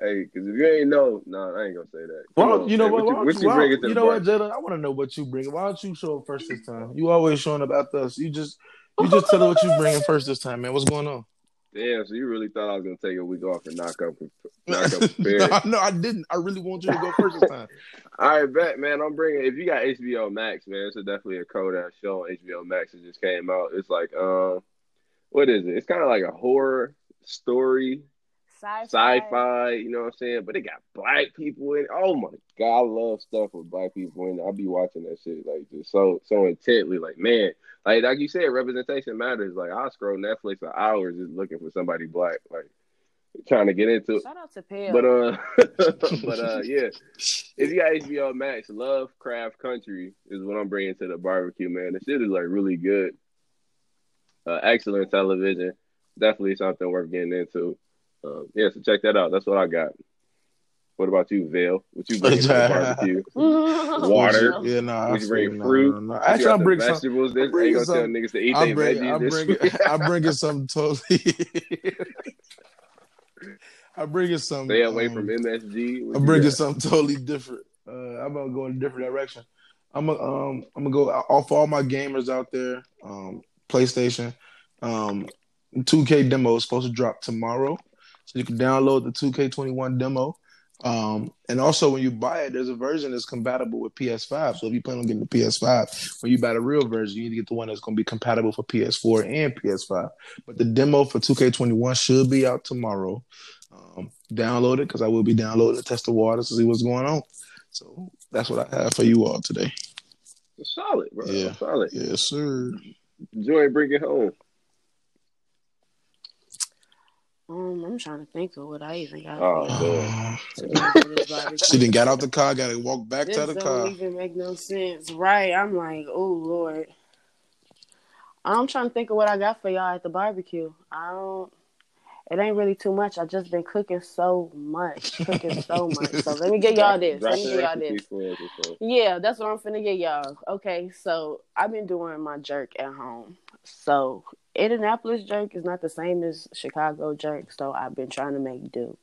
hey, because if you ain't know, no, I ain't gonna say that. Come Well, on, you know what? What you, what you, you why- bringing to you know what. Jada? I want to know what you bring. Why don't you show up first this time? You always showing up after us. You just, you just tell her what you bringing first this time, man. What's going on? Damn, so you really thought I was gonna take a week off and knock up, (laughs) knock up no, no, I didn't. I really want you to go first this time. All right, bet, man. I'm bringing. If you got HBO Max, man, it's a definitely a cold ass show on HBO Max. It just came out. It's like, um, what is it? It's kind of like a horror story, sci-fi. sci-fi. You know what I'm saying? But it got black people in. it. Oh my god, I love stuff with black people in. it. I'll be watching that shit like just so so intently. Like man, like like you said, representation matters. Like I scroll Netflix for hours just looking for somebody black, like trying to get into it. Shout out to Pale. But uh, (laughs) but uh, yeah. If you got HBO Max, Lovecraft Country is what I'm bringing to the barbecue, man. The shit is like really good. Uh, excellent television. Definitely something worth getting into. Um, yeah, so check that out. That's what I got. What about you, Vell? What you bring to the (laughs) barbecue? Water. Yeah, no. I Would you bring feel- no, fruit? no, no. You Actually, got I'm the bringing some. vegetables. This I'm ain't gonna tell niggas to eat their veggies I'm bringing, week. I'm bringing some totally. (laughs) I'm bringing some. Stay away um, from MSG. What I'm you bringing got? something totally different. Uh, I'm gonna go in a different direction. I'm gonna um I'm gonna go off all my gamers out there. Um, PlayStation, um, 2K demo is supposed to drop tomorrow, so you can download the 2K21 demo Um, and also when you buy it, there's a version that's compatible with PS5. So if you plan on getting the PS5, when you buy the real version, you need to get the one that's going to be compatible for PS4 and PS5. But the demo for 2K21 should be out tomorrow. Um, download it because I will be downloading to test the waters to see what's going on. So that's what I have for you all today. Solid, bro. Yeah. Solid. Yes, sir. Joi, bring it home. Um, I'm trying to think of what I even got. Oh, man. (laughs) For this barbecue. she didn't get out the car, got to walk back This to the don't car. even make no sense, right? I'm like, oh lord. I'm trying to think of what I got for y'all at the barbecue. I don't. It ain't really too much. I just been cooking so much, cooking so much. So let me (laughs) get y'all this. Let me get y'all this. for us or something. Yeah, that's what I'm finna get y'all. Okay, so I've been doing my jerk at home. So Indianapolis jerk is not the same as Chicago jerk, so I've been trying to make do.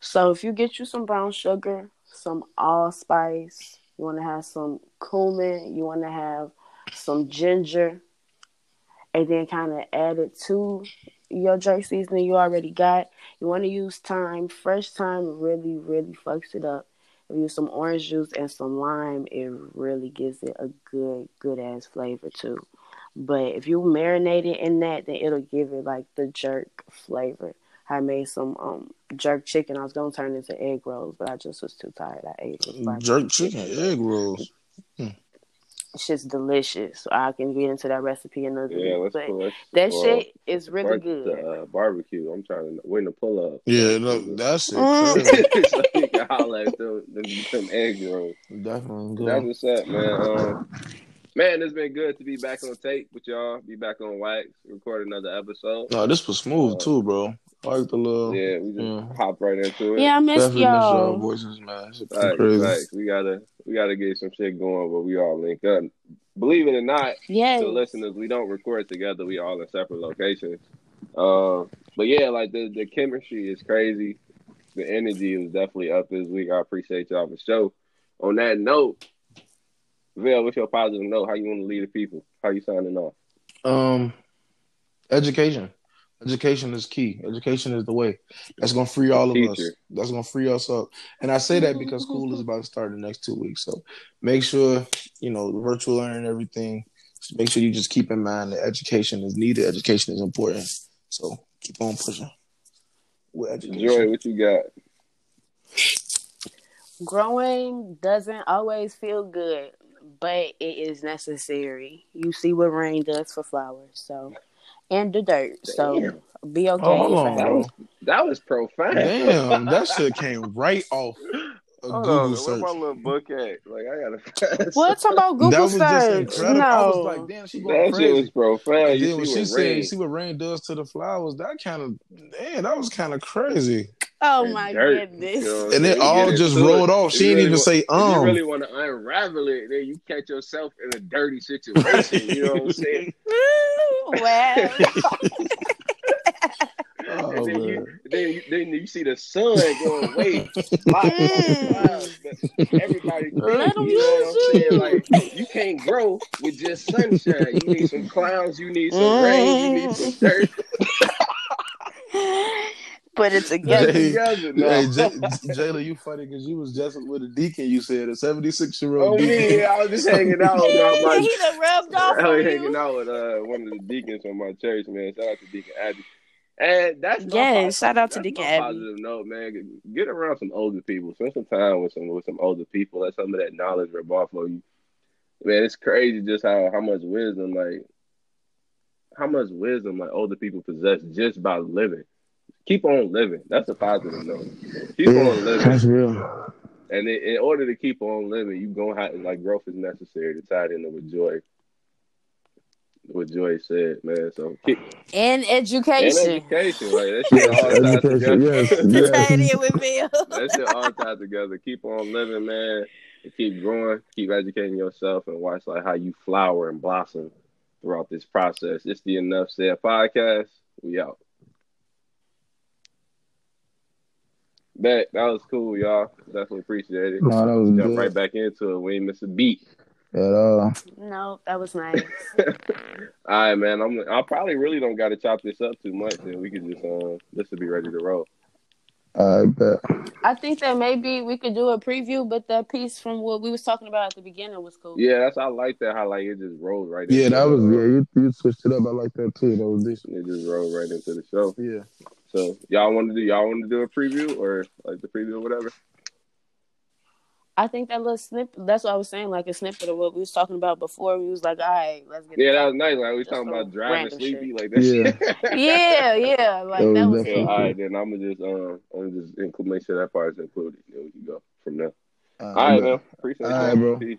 So if you get you some brown sugar, some allspice, you want to have some cumin, you want to have some ginger, and then kind of add it to your jerk seasoning you already got. You want to use thyme. Fresh thyme really, really fucks it up. If you use some orange juice and some lime, it really gives it a good, good ass flavor too. But if you marinate it in that, then it'll give it like the jerk flavor. I made some um jerk chicken. I was gonna turn it into egg rolls, but I just was too tired. I ate it. Jerk chicken, egg rolls. It's (laughs) just delicious. So I can get into that recipe another Yeah, week. let's But pull that. that well, shit is really fuck good. The, uh, barbecue. I'm trying to win the pull up. Yeah, look, that shit Mm. crazy. (laughs) so you can holler at them, them, them egg rolls. Definitely That's good. what's up, man. Um, man, it's been good to be back on tape with y'all. Be back on wax, record another episode. No, this was smooth too, bro. I like the little. Yeah, we just Yeah. hop right into it. Yeah, I miss Definitely miss y'all y'all. voices, man. Shit Facts, crazy. facts. We gotta we gotta get some shit going, but we all link up. Believe it or not, yeah. So listeners, we don't record together. We all in separate locations. Um, but yeah, like the the chemistry is crazy. The energy is definitely up this week. I appreciate y'all for the show. On that note, Vell, what's your positive note? How you want to lead the people? How you signing off? Um, education. Education is key. Education is the way. That's gonna free all of us. That's gonna free us up. And I say that because school is about to start in the next two weeks. So make sure you know virtual learning everything. Just make sure you just keep in mind that education is needed. Education is important. So keep on pushing with education. Joi, what you got? Growing doesn't always feel good, but it is necessary. You see what rain does for flowers, so and the dirt. So Damn. be okay. Oh, hold on, fam. That was that was profound. Damn, that shit (laughs) came right off a Hold Google on, where search. my little book at? Like I gotta. (laughs) What talking about Google that was just search? incredible. No. I was like, damn, she going That shit was profound. And You then when she what said, "You see what rain does to the flowers," that kind of, damn, that was kind of crazy. Oh and my dirt, goodness. you know And it all Get just rolled it. off. She you didn't really even wa- say, If you um. really want to unravel it, then you catch yourself in a dirty situation. You know what I'm saying? (laughs) (laughs) well, Oh, and then you, then you, then you see the sun going away. blocking out the clouds, but everybody, (laughs) Let 'em you know what I'm use saying? Like you can't grow with just sunshine. You need some clouds. You need some rain. You need some dirt. Put it Put together. it Jay- together now. Hey, (laughs) J- Jayla, you funny because you was just with a deacon. You said a seventy-six year Oh old me, deacon. I was just (laughs) hanging out with my, (laughs) my he done rubbed off I on was hanging you. out with uh, one of the deacons from my church, man. Shout out to Deacon Abby. And that's my Yes, positive- shout out to that's Deacon my Abby. Positive note, man. Get around some older people. Spend some time with some with some older people. Let some of that knowledge rub off of you. Man, it's crazy just how how much wisdom, like how much wisdom, like older people possess just by living. Keep on living. That's a positive note. Keep on living. That's real. And in, in order to keep on living, you gonna have like growth is necessary to tie it into what Joi, what Joi said, man. So keep And and education. education, like that shit all tied together. yes, (laughs) Tie it in with Bill. that shit all tied together. Keep on living, man. And keep growing. Keep educating yourself, and watch like how you flower and blossom throughout this process. It's the Enough Said podcast. We out. Bet that was cool, y'all. Definitely appreciate it. No, that was Jump good. right back into it. We ain't miss a beat. At all. No, that was nice. (laughs) All right, man. I'm. I probably really don't got to chop this up too much, and we can just uh, this will be ready to roll. I bet. I think that maybe we could do a preview, but that piece from what we was talking about at the beginning was cool. Yeah, that's I like that how like it just rolled right. Yeah, into that was the- yeah. You, you switched it up. I like that too. That was decent. It just rolled right into the show. Yeah. So y'all want to do y'all want to do a preview or like the preview or whatever? I think that little snippet. That's what I was saying, like a snippet of what we was talking about before. We was like, all right, let's get. Yeah, that was nice. Like we talking about driving random sleepy like that. Yeah. shit. (laughs) (laughs) yeah, yeah, like That that was was. Yeah, all right, then I'm gonna just um, I'm gonna just include, make sure that part is included. Then we can go from there. Uh, All right, man. Appreciate All right, bro. Peace.